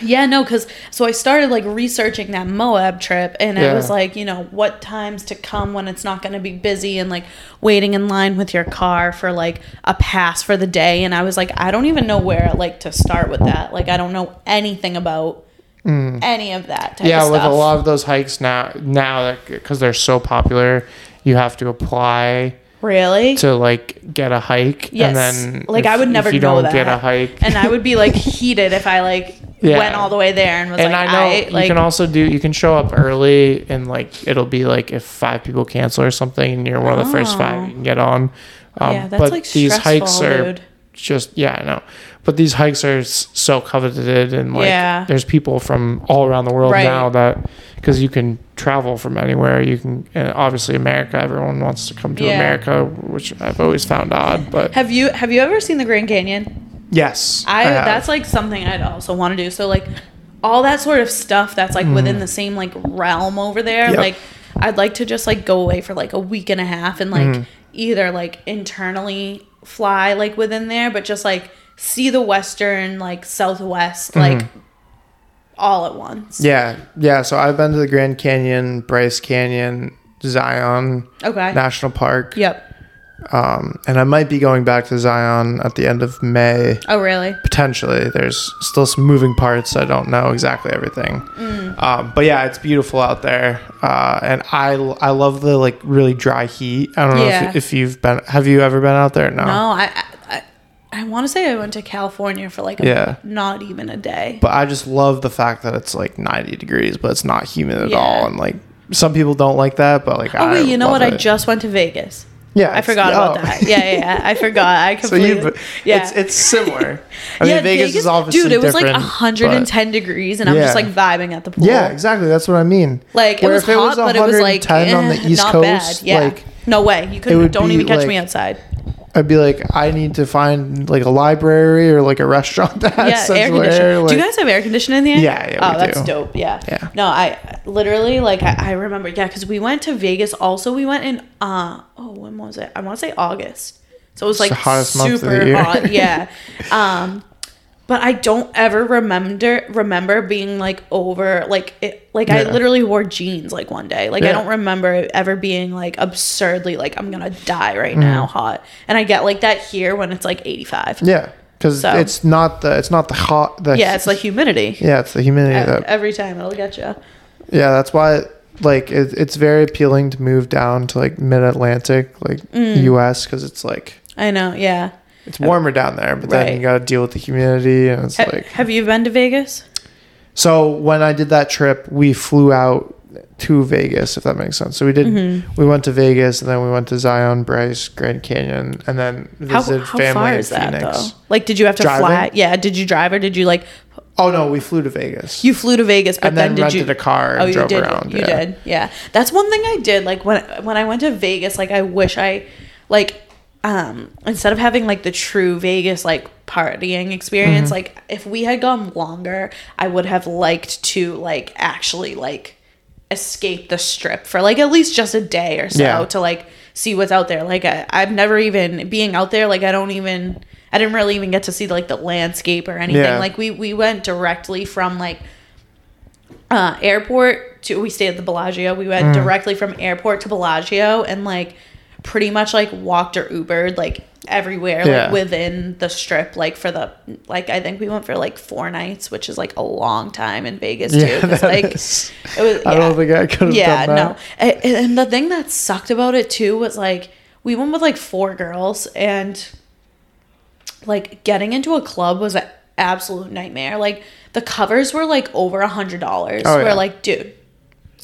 yeah, no, because so I started like researching that Moab trip, and I was like, you know, what times to come when it's not going to be busy, and like waiting in line with your car for like a pass for the day. And I was like, I don't even know where like to start with that. Like, I don't know anything about any of that. Type Mm. Yeah, of with a lot of those hikes now, now because they're so popular, you have to apply Really? to like get a hike. Yes. And then Like, if- I would never if you know don't get a hike. and I would be like heated if I like Yeah. went all the way there and was and like, I know I, you like, can also do you can show up early and like it'll be like if five people cancel or something and you're one of the first Oh. five you can get on. Um, yeah, that's like stressful, dude. Just yeah, I know. But these hikes are so coveted and like Yeah. there's people from all around the world Right. now that because you can travel from anywhere. You can and obviously America. Everyone wants to come to Yeah. America, which I've always found odd. But Have you have you ever seen the Grand Canyon? yes, I, have. that's like something I'd also want to do. So like all that sort of stuff that's like within the same like realm over there. Mm. Yep. Like I'd like to just like go away for like a week and a half and like Mm-hmm. either like internally fly like within there, but just like see the western like southwest like all at once. Mm-hmm. Yeah, yeah. So I've been to the Grand Canyon, Bryce Canyon, Zion Okay. National Park, Yep. Um, and I might be going back to Zion at the end of May. Oh really? Potentially, there's still some moving parts. I don't know exactly everything, Mm. um, but yeah, it's beautiful out there, uh, and I I love the like really dry heat. I don't know Yeah. if, if you've been. Have you ever been out there? No. No, I I, I, want to say I went to California for like a, Yeah. not even a day. But I just love the fact that it's like 90 degrees, but it's not humid at Yeah. all, and like. Some people don't like that, but like Oh I wait, you know what? I just went to Vegas. Yeah, I forgot about oh. that. Yeah, yeah, yeah. I forgot. I So completely. you, yeah. it's it's similar. I yeah, mean, Vegas, is obviously dude. It was like different, 110 degrees, and I'm just like vibing at the pool. Yeah, exactly. That's what I mean. like it was if it hot, was but it was like 110 on the eh, East not Coast, bad. Yeah, like, no way. You couldn't. Don't even catch like- me outside. I'd be like, I need to find like a library or like a restaurant that Yeah, says air conditioning. Like, Do you guys have air conditioning in the air? Yeah, yeah, Oh, that's do. dope. Yeah. Yeah. No, I literally like I, I remember. Yeah, because we went to Vegas. Also, we went in. Uh oh, when was it? I want to say August. So it was like the hottest month of the super year. hot. Yeah. um, but I don't ever remember remember being like over like it like I literally wore jeans like one day. Like I don't remember ever being like absurdly like I'm gonna die Mm-hmm. right now hot. And I get like that here when it's like 85. yeah, because So- it's not the it's not the hot. The, Yeah, it's like humidity. yeah, it's the humidity E- that Every time it'll get you. Yeah, that's why like it, it's very appealing to move down to like mid Atlantic, like Mm. U.S. because it's like I know. Yeah. It's warmer down there, but then Right. you got to deal with the humidity, and it's Ha- like have you been to Vegas? So when I did that trip, we flew out to Vegas, if that makes sense. So we did. Mm-hmm. We went to Vegas, and then we went to Zion, Bryce, Grand Canyon, and then How, visited how family far in is that Phoenix. though? Like, did you have to Driving? fly? Yeah. Did you drive or did you like Oh no, we flew to Vegas. you flew to Vegas? But and then, then, did rented you? a car and oh, you drove did. around. You yeah. did. Yeah. That's one thing I did. Like when when I went to Vegas, like I wish I like um instead of having like the true Vegas like partying experience, Mm-hmm. like if we had gone longer, I would have liked to like actually like escape the strip for like at least just a day or so Yeah. to like see what's out there. Like I, I've never even being out there. Like I don't even I didn't really even get to see like the landscape or anything. Yeah. Like we we went directly from like uh airport to we stayed at the Bellagio. We Mm. went directly from airport to Bellagio and like pretty much like walked or Ubered like everywhere Yeah. like within the strip like for the like I think we went for like four nights which is like a long time in Vegas too Yeah, that like is- it was I don't think I could have Yeah, done that. no. And, and the thing that sucked about it too was like we went with like four girls and like getting into a club was an absolute nightmare. Like the covers were like over a hundred dollars. Oh, we're yeah. like, dude,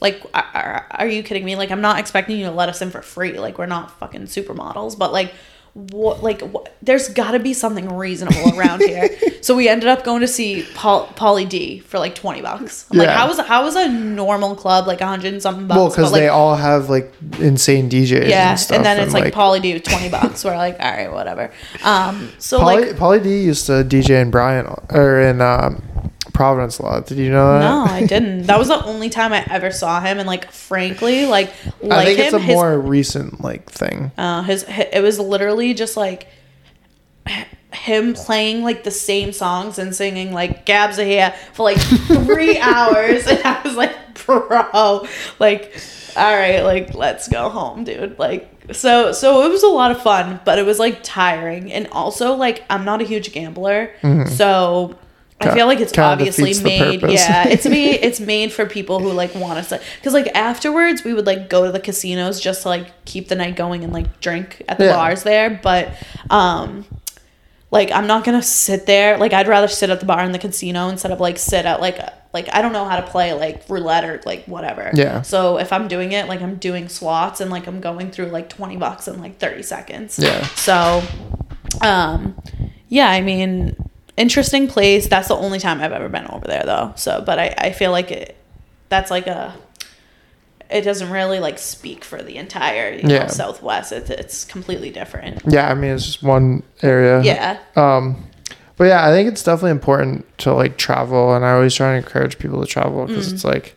like, are, are, you kidding me? Like, I'm not expecting you to let us in for free. Like, we're not fucking supermodels, but like, what? Like, what, there's got to be something reasonable around here. So we ended up going to see Paul, Pauly D for like twenty bucks. I'm like, Yeah. how is how is a normal club like hundred and something bucks? Well, because like, they all have like insane DJs. yeah, and, stuff, and then it's like, like Pauly D with twenty bucks. We're like, all right, whatever. Um, so Pauly, like, Pauly D used to DJ in Bryant or in um, Providence a lot. Did you know that? no, I didn't. That was the only time I ever saw him, and like, frankly, like, like I think him, it's a his more recent like thing. Uh, his, hi it was literally just like him playing like the same songs and singing like Gabs are here for like three hours, and I was like, bro, like, all right, like let's go home, dude. Like, so so it was a lot of fun, but it was like tiring, and also like I'm not a huge gambler, so. I feel like it's obviously made. Yeah, it's made. It's made for people who like want to. Because like afterwards, we would like go to the casinos just to like keep the night going and like drink at the Yeah. bars there. But um, like I'm not gonna sit there. Like I'd rather sit at the bar in the casino instead of like sit at like a, like I don't know how to play like roulette or like whatever. Yeah. So if I'm doing it, like I'm doing slots and like I'm going through like twenty bucks in like thirty seconds. Yeah. So, um, yeah, I mean, interesting place. That's the only time I've ever been over there though. So, but I, I feel like it, that's like a, it doesn't really like speak for the entire, you Yeah. know, Southwest. It's, it's completely different. Yeah, I mean it's just one area. Yeah. Um, but yeah, I think it's definitely important to like travel, and I always try to encourage people to travel because Mm. it's like,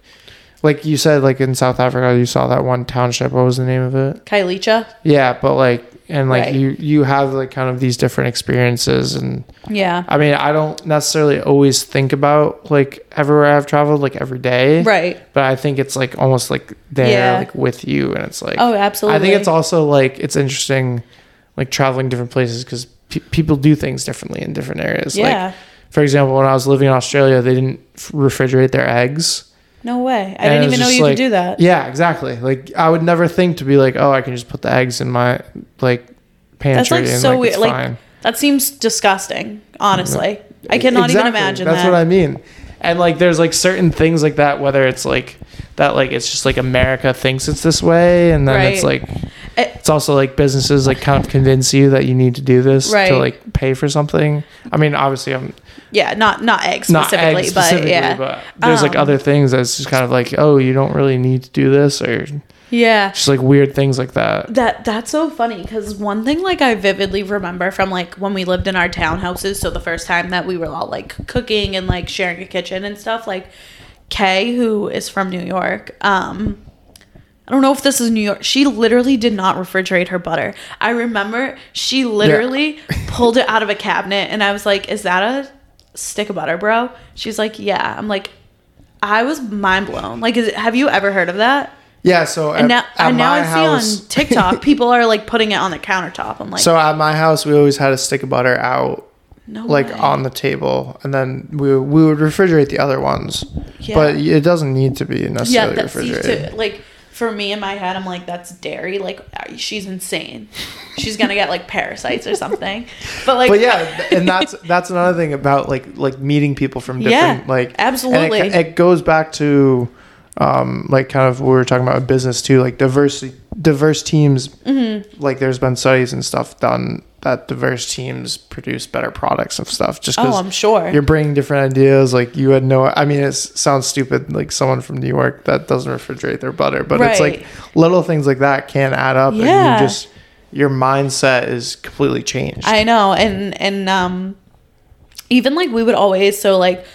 like you said, like in South Africa, you saw that one township. What was the name of it? Khayelitsha. Yeah, but like, and like Right. you you have like kind of these different experiences, and Yeah. I mean, I don't necessarily always think about like everywhere I've traveled like every day, Right. but I think it's like almost like there, Yeah. like with you, and it's like, Oh, absolutely. I think it's also like it's interesting, like traveling different places because pe- people do things differently in different areas. Yeah. Like, for example, when I was living in Australia, they didn't refrigerate their eggs. No way. I And didn't even know you like- could do that. Yeah, exactly. Like I would never think to be like, oh, I can just put the eggs in my like pantry like, and so like weird. Like, fine. That seems disgusting, honestly. I cannot even Exactly. imagine That's that. what I mean. And like there's like certain things like that, whether it's like that like it's just like America thinks it's this way and then it's like Eh. it's also like businesses like kind of convince you that you need to do this Right. to like pay for something. I mean obviously I'm Yeah, not not eggs not specifically, eggs but yeah. but there's like Um, other things that's just kind of like, oh, you don't really need to do this or Yeah. just like weird things like that. That that's so funny because one thing like I vividly remember from like when we lived in our townhouses. So the first time that we were all like cooking and like sharing a kitchen and stuff. Like Kay, who is from New York, um, I don't know if this is New York. She literally did not refrigerate her butter. I remember she literally pulled it out of a cabinet, and I was like, "Is that a stick of butter, bro?" She's like, "Yeah." I'm like, I was mind blown. Like, is it, have you ever heard of that? Yeah, so And at, now, at and now I house, see on TikTok people are like putting it on the countertop. I'm like, so at my house we always had a stick of butter out no like way. on the table, and then we we would refrigerate the other ones. Yeah. But it doesn't need to be yeah, necessarily that refrigerated. to like for me in my head, I'm like, that's dairy. Like, she's insane. She's gonna get like parasites or something. But like, but yeah, and that's that's another thing about like like meeting people from different Yeah, like absolutely. And it, it goes back to um like kind of we were talking about business too, like diverse diverse teams. Mm-hmm. Like there's been studies and stuff done that diverse teams produce better products of stuff. Just oh, because I'm sure. you're bringing different ideas, like you had no. I mean, it sounds stupid, like someone from New York that doesn't refrigerate their butter, but it's like little things like that can add up, and Yeah. you just your mindset is completely changed. I know, and and um, even like we would always so like.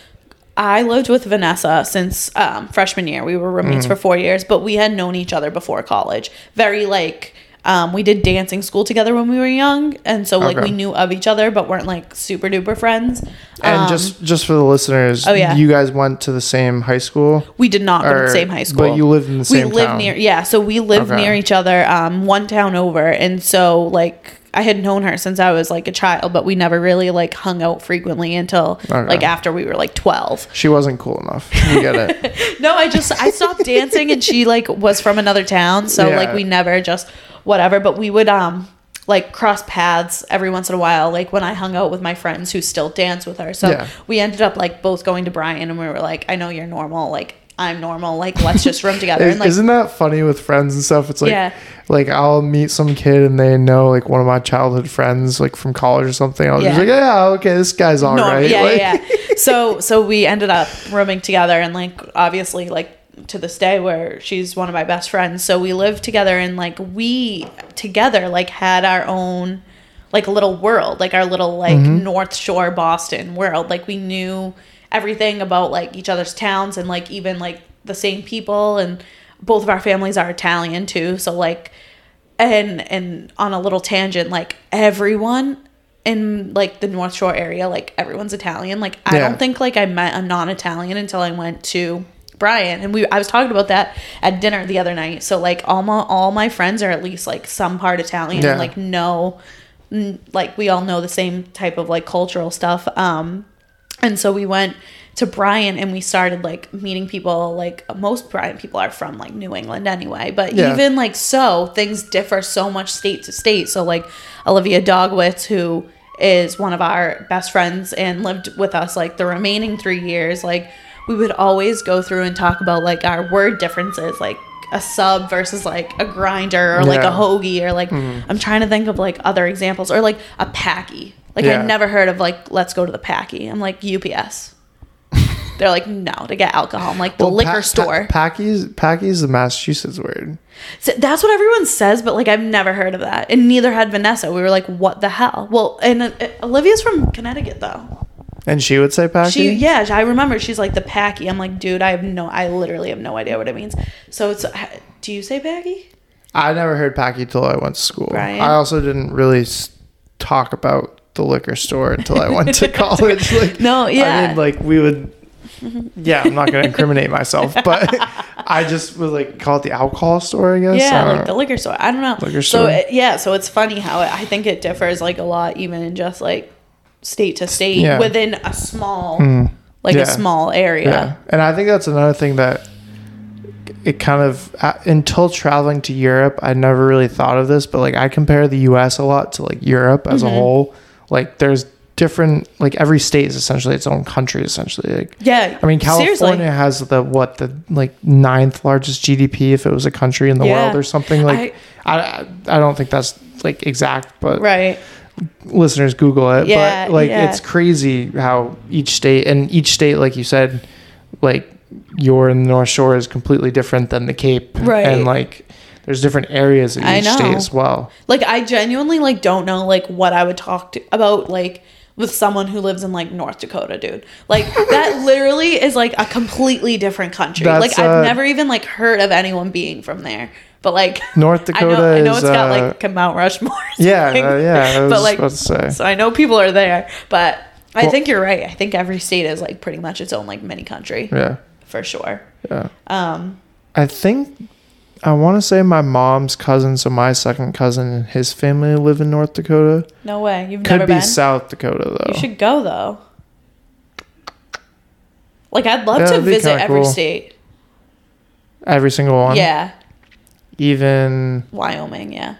I lived with Vanessa since um, freshman year. We were roommates Mm. for four years, but we had known each other before college. Very like um, we did dancing school together when we were young, and so like Okay. we knew of each other, but weren't like super duper friends. And Um, just just for the listeners, Oh, yeah. you guys went to the same high school. We did not go to the same high school. but you lived in the same. we lived town. near yeah, so we lived Okay. near each other, um, one town over, and so like I had known her since I was like a child, but we never really like hung out frequently until Okay. like after we were like twelve. She wasn't cool enough. We get it. No, I just I stopped dancing, and she like was from another town, so Yeah. like we never just whatever. But we would um like cross paths every once in a while, like when I hung out with my friends who still dance with her. So Yeah. we ended up like both going to Bryant, and we were like, I know you're normal, like I'm normal, like let's just room together. And like isn't that funny with friends and stuff? It's like Yeah. like I'll meet some kid and they know like one of my childhood friends like from college or something. I'll just Yeah. like, yeah, okay, this guy's all right. Yeah, Like- yeah. So so we ended up rooming together and like obviously like to this day where she's one of my best friends. So we lived together and like we together like had our own like little world, like our little like Mm-hmm. North Shore Boston world. Like we knew everything about like each other's towns and like even like the same people and both of our families are Italian too. So like and and on a little tangent like everyone in like the north shore area like everyone's italian like i Yeah. don't think like i met a non-italian until i went to Bryant and we i was talking about that at dinner the other night so like all my all my friends are at least like some part italian Yeah. and like know n- like we all know the same type of like cultural stuff um and so we went to Bryant and we started like meeting people like most Bryant people are from like New England anyway but Yeah. even like so things differ so much state to state so like Olivia Dogwitz who is one of our best friends and lived with us like the remaining 3 years like we would always go through and talk about like our word differences like a sub versus like a grinder or like a Mm-hmm. hoagie or like I'm trying to think of like other examples or like a packy like Yeah. I'd never heard of like let's go to the packy. I'm like UPS. They're like no to get alcohol. I'm like the Well, liquor pa- store. Pa- Packy's Packy's the Massachusetts word. So that's what everyone says, but like I've never heard of that, and neither had Vanessa. We were like, what the hell? Well, and uh, Olivia's from Connecticut though. And she would say Packy? She yeah, I remember she's like the packy. I'm like, dude, I have no, I literally have no idea what it means. So it's, do you say packy? I never heard Packy till I went to school. Right. I also didn't really talk about the liquor store until I went to college. Like, No, yeah. I mean, like we would. Yeah, I'm not gonna incriminate myself, but I just would like call it the alcohol store. I guess. Yeah, don't like the liquor store. I don't know. Liquor So store. it, yeah, so it's funny how it, I think it differs like a lot, even in just like state to state Yeah. Mm. within a small, like Yeah. a small area. Yeah, and I think that's another thing that it kind of uh, until traveling to Europe, I never really thought of this, but like I compare the U.S. a lot to like Europe as Mm-hmm. a whole. Like there's different, like every state is essentially its own country. Essentially, like Yeah, I mean, California seriously. has the what the like ninth largest GDP if it was a country in the Yeah. world or something. Like I, I, I don't think that's like exact, but right. listeners Google it. Yeah, but like yeah. it's crazy how each state and each state, like you said, like you're in the North Shore is completely different than the Cape, Right. And like there's different areas in each state as well. Like I genuinely like don't know like what I would talk to about like with someone who lives in like North Dakota, dude. Like that literally is like a completely different country. That's, like I've uh, never even like heard of anyone being from there. But like North I know, Dakota I know is, it's got uh, like Mount Rushmore. or Yeah, uh, yeah. I was but like about to say. so I know people are there, but I Well- think you're right. I think every state is like pretty much its own like mini country Yeah, for sure. yeah. Um, I think I want to say my mom's cousin, so my second cousin and his family live in North Dakota. no way. You've Could never be been. South Dakota though. You should go though. Like I'd love Yeah, to that'd be visit kinda every cool. state. Every single one. Yeah. even Wyoming, yeah.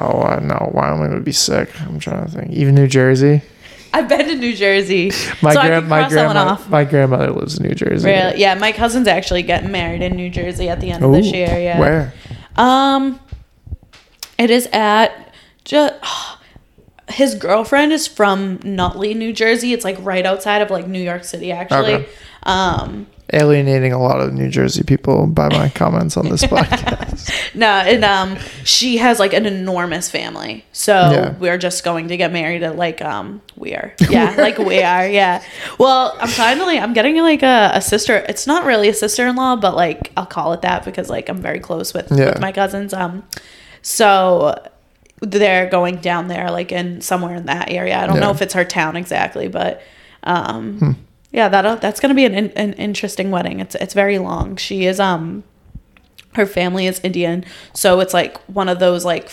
oh I know Wyoming would be sick. I'm trying to think. Even New Jersey. I've been to New Jersey. My so can my cross that one grandma my grandmother lives in New Jersey. Really? Yeah, my cousin's actually getting married in New Jersey at the end of this year. Yeah. Where? Um, it is at just. His girlfriend is from Nutley, New Jersey. It's like right outside of like New York City, actually. Okay. Um, Alienating a lot of New Jersey people by my comments on this podcast. no, and um, she has like an enormous family. So Yeah. we're just going to get married at like um, we are, yeah, like we are, yeah. Well, I'm finally, I'm getting like a, a sister. It's not really a sister-in-law, but like I'll call it that because like I'm very close with Yeah. with my cousins. Um, so they're going down there like in somewhere in that area. I don't know if it's her town exactly, but um, yeah, that that's gonna be an an interesting wedding. It's it's very long. She is um, her family is Indian, so it's like one of those like.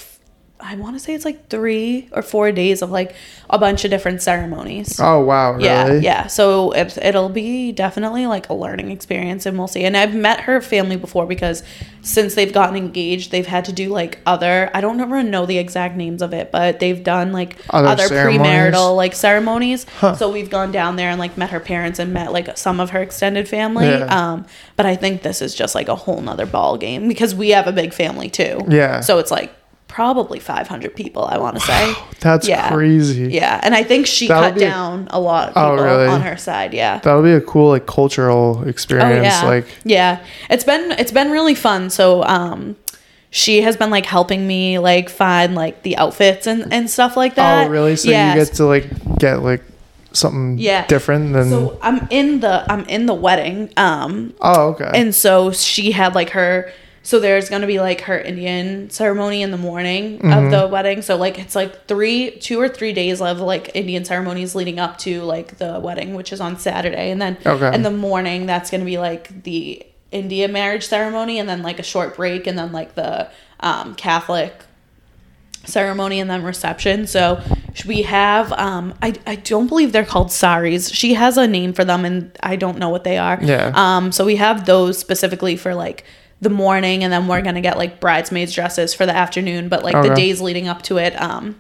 I want to say it's like three or four days of like a bunch of different ceremonies. Oh wow, really? Yeah, yeah. So it, it'll be definitely like a learning experience, and we'll see. And I've met her family before because since they've gotten engaged, they've had to do like other. I don't ever know the exact names of it, but they've done like Other other, premarital like ceremonies. Huh. So we've gone down there and like met her parents and met like some of her extended family. Yeah. Um, but I think this is just like a whole nother ball game because we have a big family too. Yeah. So it's like probably 500 people. I want to say. That's Yeah. crazy. Yeah, and I think she That'll cut be a- down a lot of Oh, really? on her side. Yeah. That'll be a cool like cultural Oh experience. yeah. Like yeah, it's been it's been really fun. So um, she has been like helping me like find like the outfits and and stuff like that. oh really? So Yeah. you get to like get like something Yeah. different than So I'm in the I'm in the wedding. Um, Oh okay. and so she had like her so there's gonna be like her indian ceremony in the morning Mm-hmm. of the wedding so like it's like three two or three days of like indian ceremonies leading up to like the wedding which is on saturday and then Okay. in the morning that's gonna be like the india marriage ceremony and then like a short break and then like the um, catholic ceremony and then reception. So we have um I, I don't believe they're called saris. She has a name for them and I don't know what they are. Yeah. Um so we have those specifically for like the morning and then we're gonna get like bridesmaids dresses for the afternoon. But like the days leading up to it, um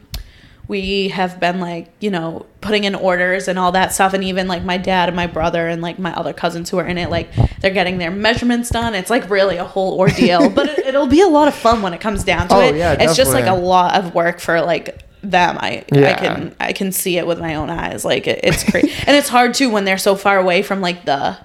we have been like, you know, putting in orders and all that stuff. And even like my dad and my brother and like my other cousins who are in it, like they're getting their measurements done. It's like really a whole ordeal, but it, it'll be a lot of fun when it comes down to Oh, it. yeah, it's just like a lot of work for like them. I I can I can see it with my own eyes. Like it, it's crazy, and it's hard too when they're so far away from like the.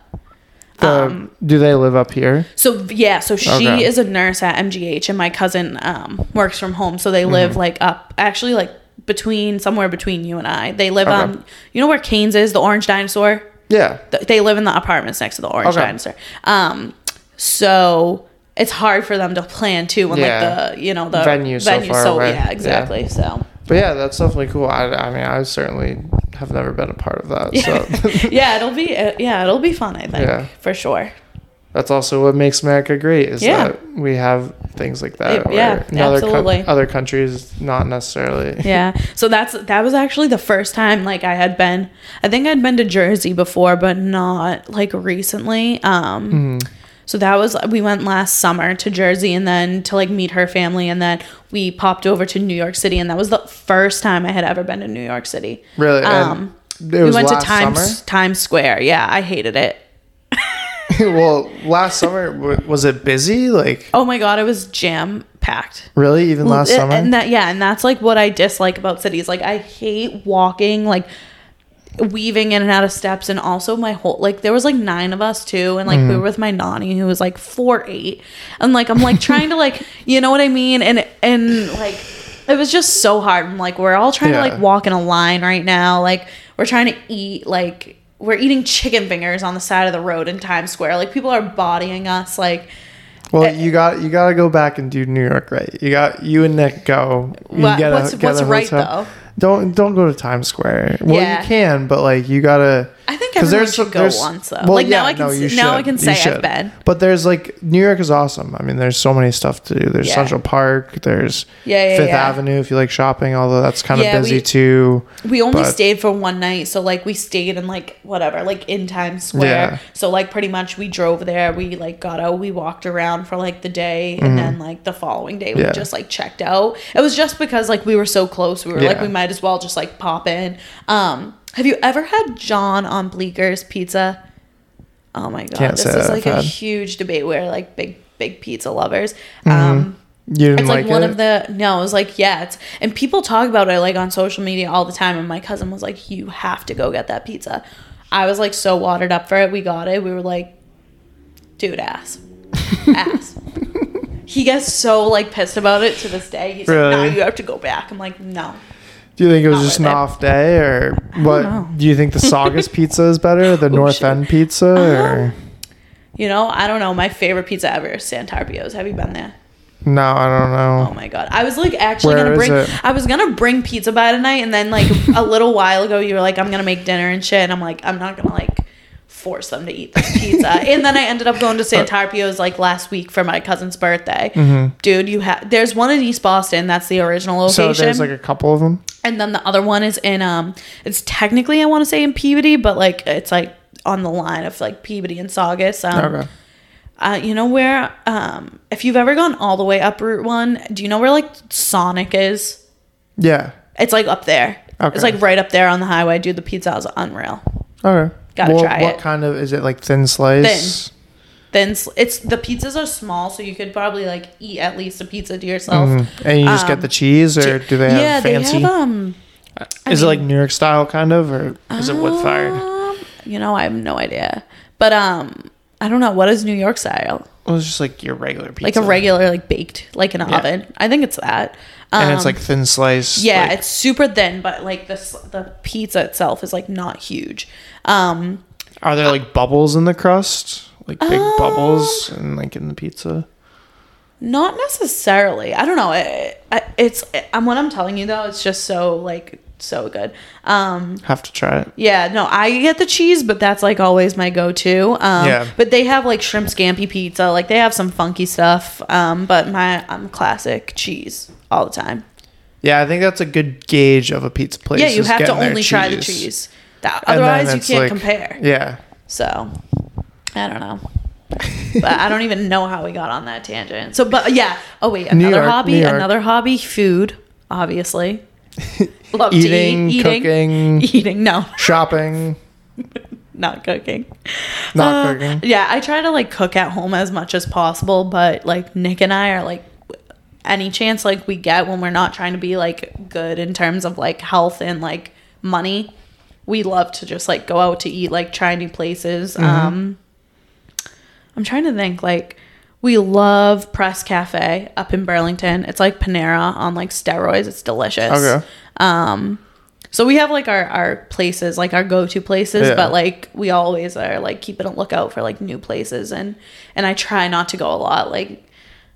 The- um, do they live up here? So yeah, so she Okay. is a nurse at MGH, and my cousin um, works from home. So they live Mm-hmm. like up, actually like between somewhere between you and I. They live Okay. um, you know where Canes is, the orange dinosaur. Yeah. Th- They live in the apartments next to the orange Okay. dinosaur. Um, so it's hard for them to plan too when Yeah. like the you know the Venue so venue. far so away. yeah, Yeah. exactly. So But yeah, that's definitely cool. I, I mean, I certainly have never been a part of that. So yeah, it'll be uh, yeah, it'll be fun. I think Yeah. for sure. that's also what makes America great is Yeah. that we have things like that. It- yeah, in other, co- absolutely. other countries, not necessarily. yeah so that's that was actually the first time like i had been i think i'd been to jersey before but not like recently um Mm-hmm. So that was we went last summer to jersey and then to like meet her family and then we popped over to new york city and that was the first time i had ever been to new york city Really? Um we went to times summer? times square yeah i hated it well, last summer, was it busy? Like, oh my god it was jam packed really? Even last summer? And that yeah, and that's like what I dislike about cities. Like I hate walking like weaving in and out of steps and also my whole like there was like nine of us too and like Mm-hmm. we were with my nanny who was like four eight and like I'm like trying to like you know what I mean and and like it was just so hard I'm like we're all trying Yeah. to like walk in a line right now like we're trying to eat like we're eating chicken fingers on the side of the road in Times Square like people are bodying us like well, you got you got to go back and do New York right. You got you and Nick go. You What- get a- what's what's right hotel. Don't don't go to Times Square. Well, Yeah. you can, but like you gotta. I think everyone there's- should go there's- once though. well, like now I can no, now I can say I've been. But there's like New York is awesome. I mean, there's so many stuff to do. There's Yeah. Central Park. There's Yeah, yeah, Fifth yeah. Avenue if you like shopping. Although that's kind of Yeah, busy we- too. We only But- stayed for one night, so like we stayed in like whatever, like in Times Square. Yeah. So like pretty much we drove there, we like got out, we walked around for like the day, Mm-hmm. and then like the following day we Yeah. just like checked out. It was just because like we were so close, we were like we might as well just like pop in. Um, have you ever had John on Bleecker's Pizza? Oh my god, Can't this is like a huge debate where like big big pizza lovers. Mm-hmm. Um, You didn't it's like, like, one it? of the no, it was like yeah, it's and people talk about it like on social media all the time. And my cousin was like, "You have to go get that pizza." I was like so watered up for it. We got it. We were like, "Dude, ass, ass." he gets so like pissed about it to this day. He's like, "No, you have to go back." I'm like, "No." Do you think it was Not just an off day, or what? Do you think the Saugus pizza is better, the oh, North shit. End pizza, or uh-huh. You know, I don't know. My favorite pizza ever is Santarpio's. Have you been there? no? I don't know. Oh my god! I was like actually Where gonna bring. I was gonna bring pizza by tonight, and then like a little while ago, you were like, "I'm gonna make dinner and shit," and I'm like, "I'm not gonna like force them to eat this pizza." and then I ended up going to Santarpio's like last week for my cousin's birthday. Dude, you have there's one in East Boston. That's the original location. so there's like a couple of them. and then the other one is in um. It's technically I want to say in Peabody, but like it's like on the line of like Peabody and Saugus. Um, Okay. uh, you know where um if you've ever gone all the way up Route One, do you know where like Sonic is? Yeah. It's like up there. Okay. It's like right up there on the highway. Dude, the pizza is unreal. Okay. Gotta Well, try what it. kind of is it? Like thin slice. Then s- it's the pizzas are small, so you could probably like eat at least a pizza to yourself. Mhm. And you just get Um, the cheese, or do they have yeah, fancy? they have um. is it like New York style kind of, or is it wood fired? um, You know, I have no idea, but um, I don't know what is New York style. Well, it's just like your regular pizza, Like a regular, like baked, like in an Yeah. oven. I think it's that. Um, and it's like thin slice. Yeah, like- it's super thin, but like the the pizza itself is like not huge. Um, Are there like bubbles in the crust? Like big Uh, bubbles and like in the pizza? not necessarily. I don't know. It, it, it's I'm what I'm telling you though. It's just so like so good. Um, Have to try it. yeah, no, I get the cheese, but that's like always my go-to. Um, Yeah. But they have like shrimp scampi pizza. Like they have some funky stuff. Um, but my I'm classic cheese all the time. Yeah, I think that's a good gauge of a pizza place. yeah, you have to only try the cheese. That, otherwise, you can't like- compare. Yeah. So, I don't know. but I don't even know how we got on that tangent. So, but yeah. Oh wait, another York, hobby. Another hobby. Food, obviously. Love Eating, to eat. Eating. cooking, Eating. No, shopping, not cooking. not Uh, cooking. Yeah, I try to like cook at home as much as possible, but like Nick and I are like any chance like we get when we're not trying to be like good in terms of like health and like money, we love to just like go out to eat, like try new places. Mm-hmm. Um I'm trying to think like we love Press Cafe up in Burlington. It's like Panera on like steroids. It's delicious. Okay. Um, so we have like our, our places, like our go to places, Yeah. but like we always are like keeping a lookout for like new places and and I try not to go a lot, like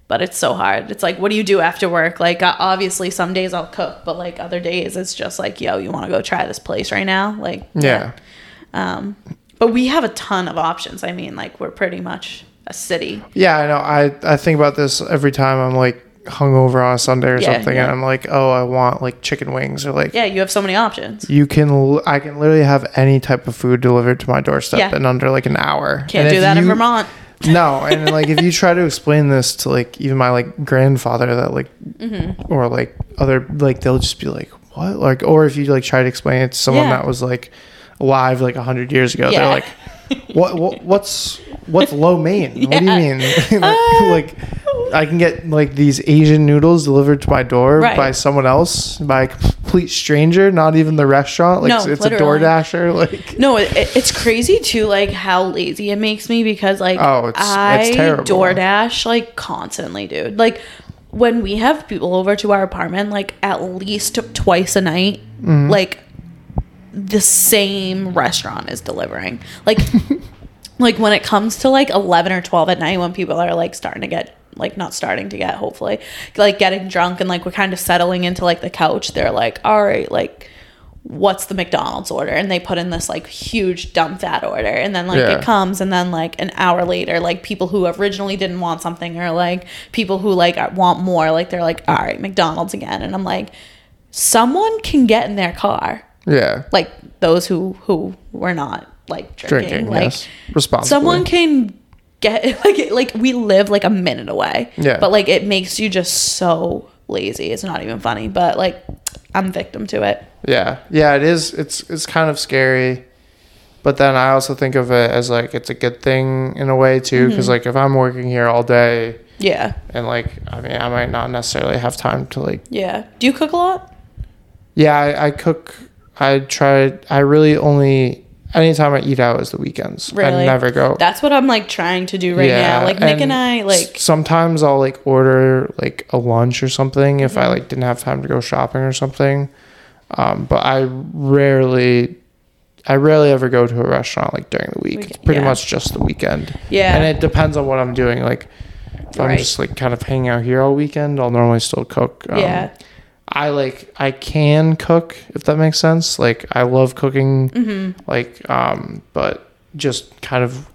but it's so hard. It's like what do you do after work? Like uh, obviously some days I'll cook, but like other days it's just like, yo, you want to go try this place right now? Like Yeah. Um, but we have a ton of options. I mean, like we're pretty much a city. Yeah, I know. I, I think about this every time I'm like hungover on a Sunday or Yeah, something, yeah. and I'm like, oh, I want like chicken wings or like Yeah, you have so many options. you can l- I can literally have any type of food delivered to my doorstep Yeah. in under like an hour. Can't And do if that in you- Vermont. No, and like if you try to explain this to like even my like grandfather that like Mm-hmm. or like other like they'll just be like what like or if you like try to explain it to someone Yeah. that was like alive like a hundred years ago Yeah. they're like what, what what's what's lo mein what do you mean like, like I can get like these Asian noodles delivered to my door Right. by someone else by a complete stranger not even the restaurant like No, it's literally. a DoorDasher like No, it, it- it's crazy too, like how lazy it makes me because like Oh, it's- I it's terrible. DoorDash like constantly, dude. Like when we have people over to our apartment, like at least twice a night, Mm-hmm. like the same restaurant is delivering. Like, like when it comes to like eleven or twelve at night, when people are like starting to get like not starting to get hopefully like getting drunk and like we're kind of settling into like the couch they're like all right like what's the mcdonald's order and they put in this like huge dumb fat order and then like Yeah. it comes and then like an hour later like people who originally didn't want something or like people who like want more like they're like all right mcdonald's again and i'm like someone can get in their car Yeah. like those who who were not like drinking, Drinking. like yes. Responsibly. someone can get like like we live like a minute away Yeah. but like it makes you just so lazy it's not even funny but like i'm victim to it Yeah, yeah, it is. It's it's kind of scary, but then I also think of it as like it's a good thing in a way too, Mm-hmm. because like if I'm working here all day yeah and like I mean I might not necessarily have time to like yeah do you cook a lot yeah I, I cook I try I really only anytime I eat out is the weekends. Really? I never go. that's what i'm like trying to do right now like nick and, I, like sometimes I'll like order like a lunch or something if Mm-hmm. I like didn't have time to go shopping or something. Um, but I rarely, I rarely ever go to a restaurant like during the week. It's pretty yeah. much just the weekend, yeah and it depends on what I'm doing. Like if I'm just like kind of hanging out here all weekend, I'll normally still cook. Um, yeah I like I can cook if that makes sense. Like I love cooking. mm-hmm. Like um, but just kind of.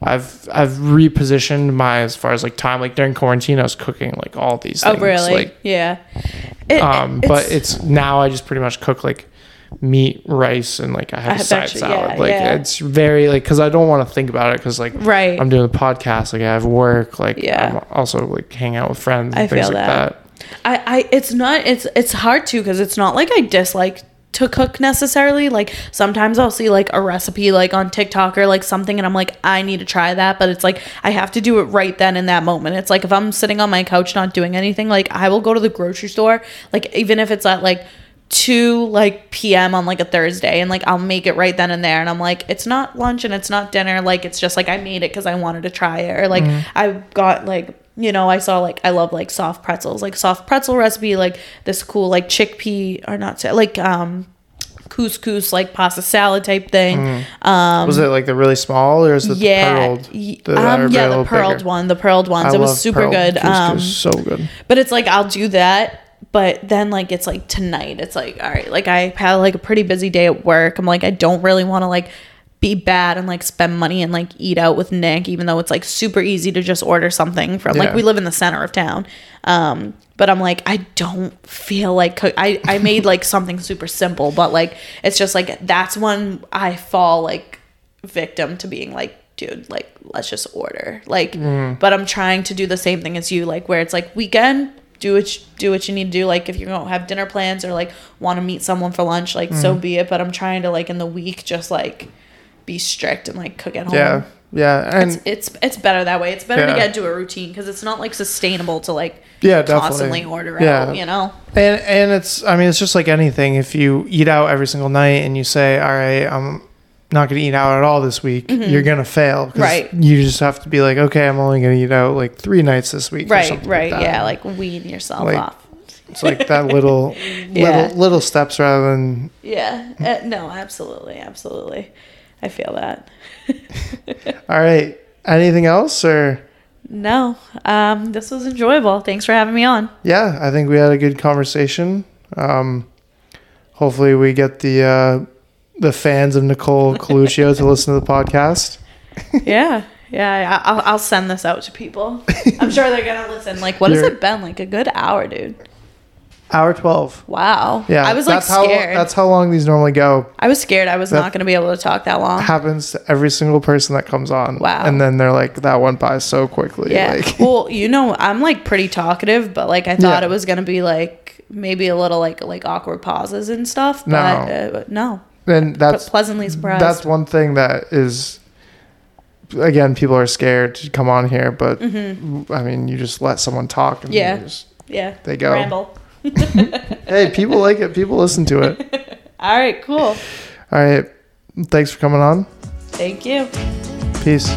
I've I've repositioned my as far as like time like during quarantine I was cooking like all these oh things really like yeah It- um but it's now I just pretty much cook like meat rice and like I have I a side you- salad yeah, like yeah. it's very like because I don't want to think about it because like right I'm doing the podcast like I have work like Yeah. I'm also like hanging out with friends and I things feel like that. that. I, I it's not it's it's hard to because it's not like I dislike to cook necessarily. Like sometimes I'll see like a recipe like on TikTok or like something and I'm like I need to try that. But it's like I have to do it right then in that moment. It's like if I'm sitting on my couch not doing anything like I will go to the grocery store like even if it's at like 2 like p.m. on like a Thursday and like I'll make it right then and there and I'm like it's not lunch and it's not dinner. Like it's just like I made it cuz I wanted to try it or like mm-hmm. I got like you know, I saw like I love like soft pretzels, like soft pretzel recipe, like this cool like chickpea or not like um couscous like pasta salad type thing. Um Was it like the really small or is it yeah, the pearled? The- um, yeah, the pearled bigger? one, the pearled ones. I it was super good. couscous, Um, so good. but it's like I'll do that, but then like it's like tonight. It's like all right, like I had like a pretty busy day at work. I'm like I don't really want to like be bad and like spend money and like eat out with Nick, even though it's like super easy to just order something from like Yeah. we live in the center of town. Um, but I'm like I don't feel like cook. I I made like something super simple, but like it's just like that's when I fall like victim to being like dude like let's just order like but i'm trying to do the same thing as you like where it's like weekend do what you, do what you need to do like if you're gonna have dinner plans or like want to meet someone for lunch like so be it but i'm trying to like in the week just like be strict and like cook at home Yeah, yeah, and it's, it's it's better that way it's better to get into a routine because it's not like sustainable to like yeah, definitely. constantly order Yeah. out you know And and it's I mean it's just like anything. If you eat out every single night and you say, "All right, I'm not going to eat out at all this week," you're going to fail. Mm-hmm. Right. You just have to be like, "Okay, I'm only going to eat out like three nights this week." or right right that. yeah like wean yourself Like, off It's like that little Yeah. little little steps rather than yeah uh, no absolutely absolutely i feel that All right. Anything else or No, um, this was enjoyable. Thanks for having me on. yeah, I think we had a good conversation. Um, hopefully, we get the uh, the fans of Nicole Coluccio to listen to the podcast. yeah, yeah. I'll, I'll send this out to people. I'm sure they're gonna listen. Like, what has You're- it been? Like a good hour, dude. Hour twelve. Wow. Yeah, I was like that's how scared. that's how long these normally go. I was scared. I was that- not gonna be able to talk that long. Happens to every single person that comes on. Wow. And then they're like, that went by so quickly. Yeah. Like, well, you know, I'm like pretty talkative, but like I thought Yeah. it was gonna be like maybe a little like like awkward pauses and stuff. But No. uh, no. and that's but pleasantly surprised. that's one thing that is again people are scared to come on here but i mean you just let someone talk and Mm-hmm. Yeah. you just- yeah. they go. Ramble. Hey people like it people listen to it All right. Cool. all right thanks for coming on Thank you. peace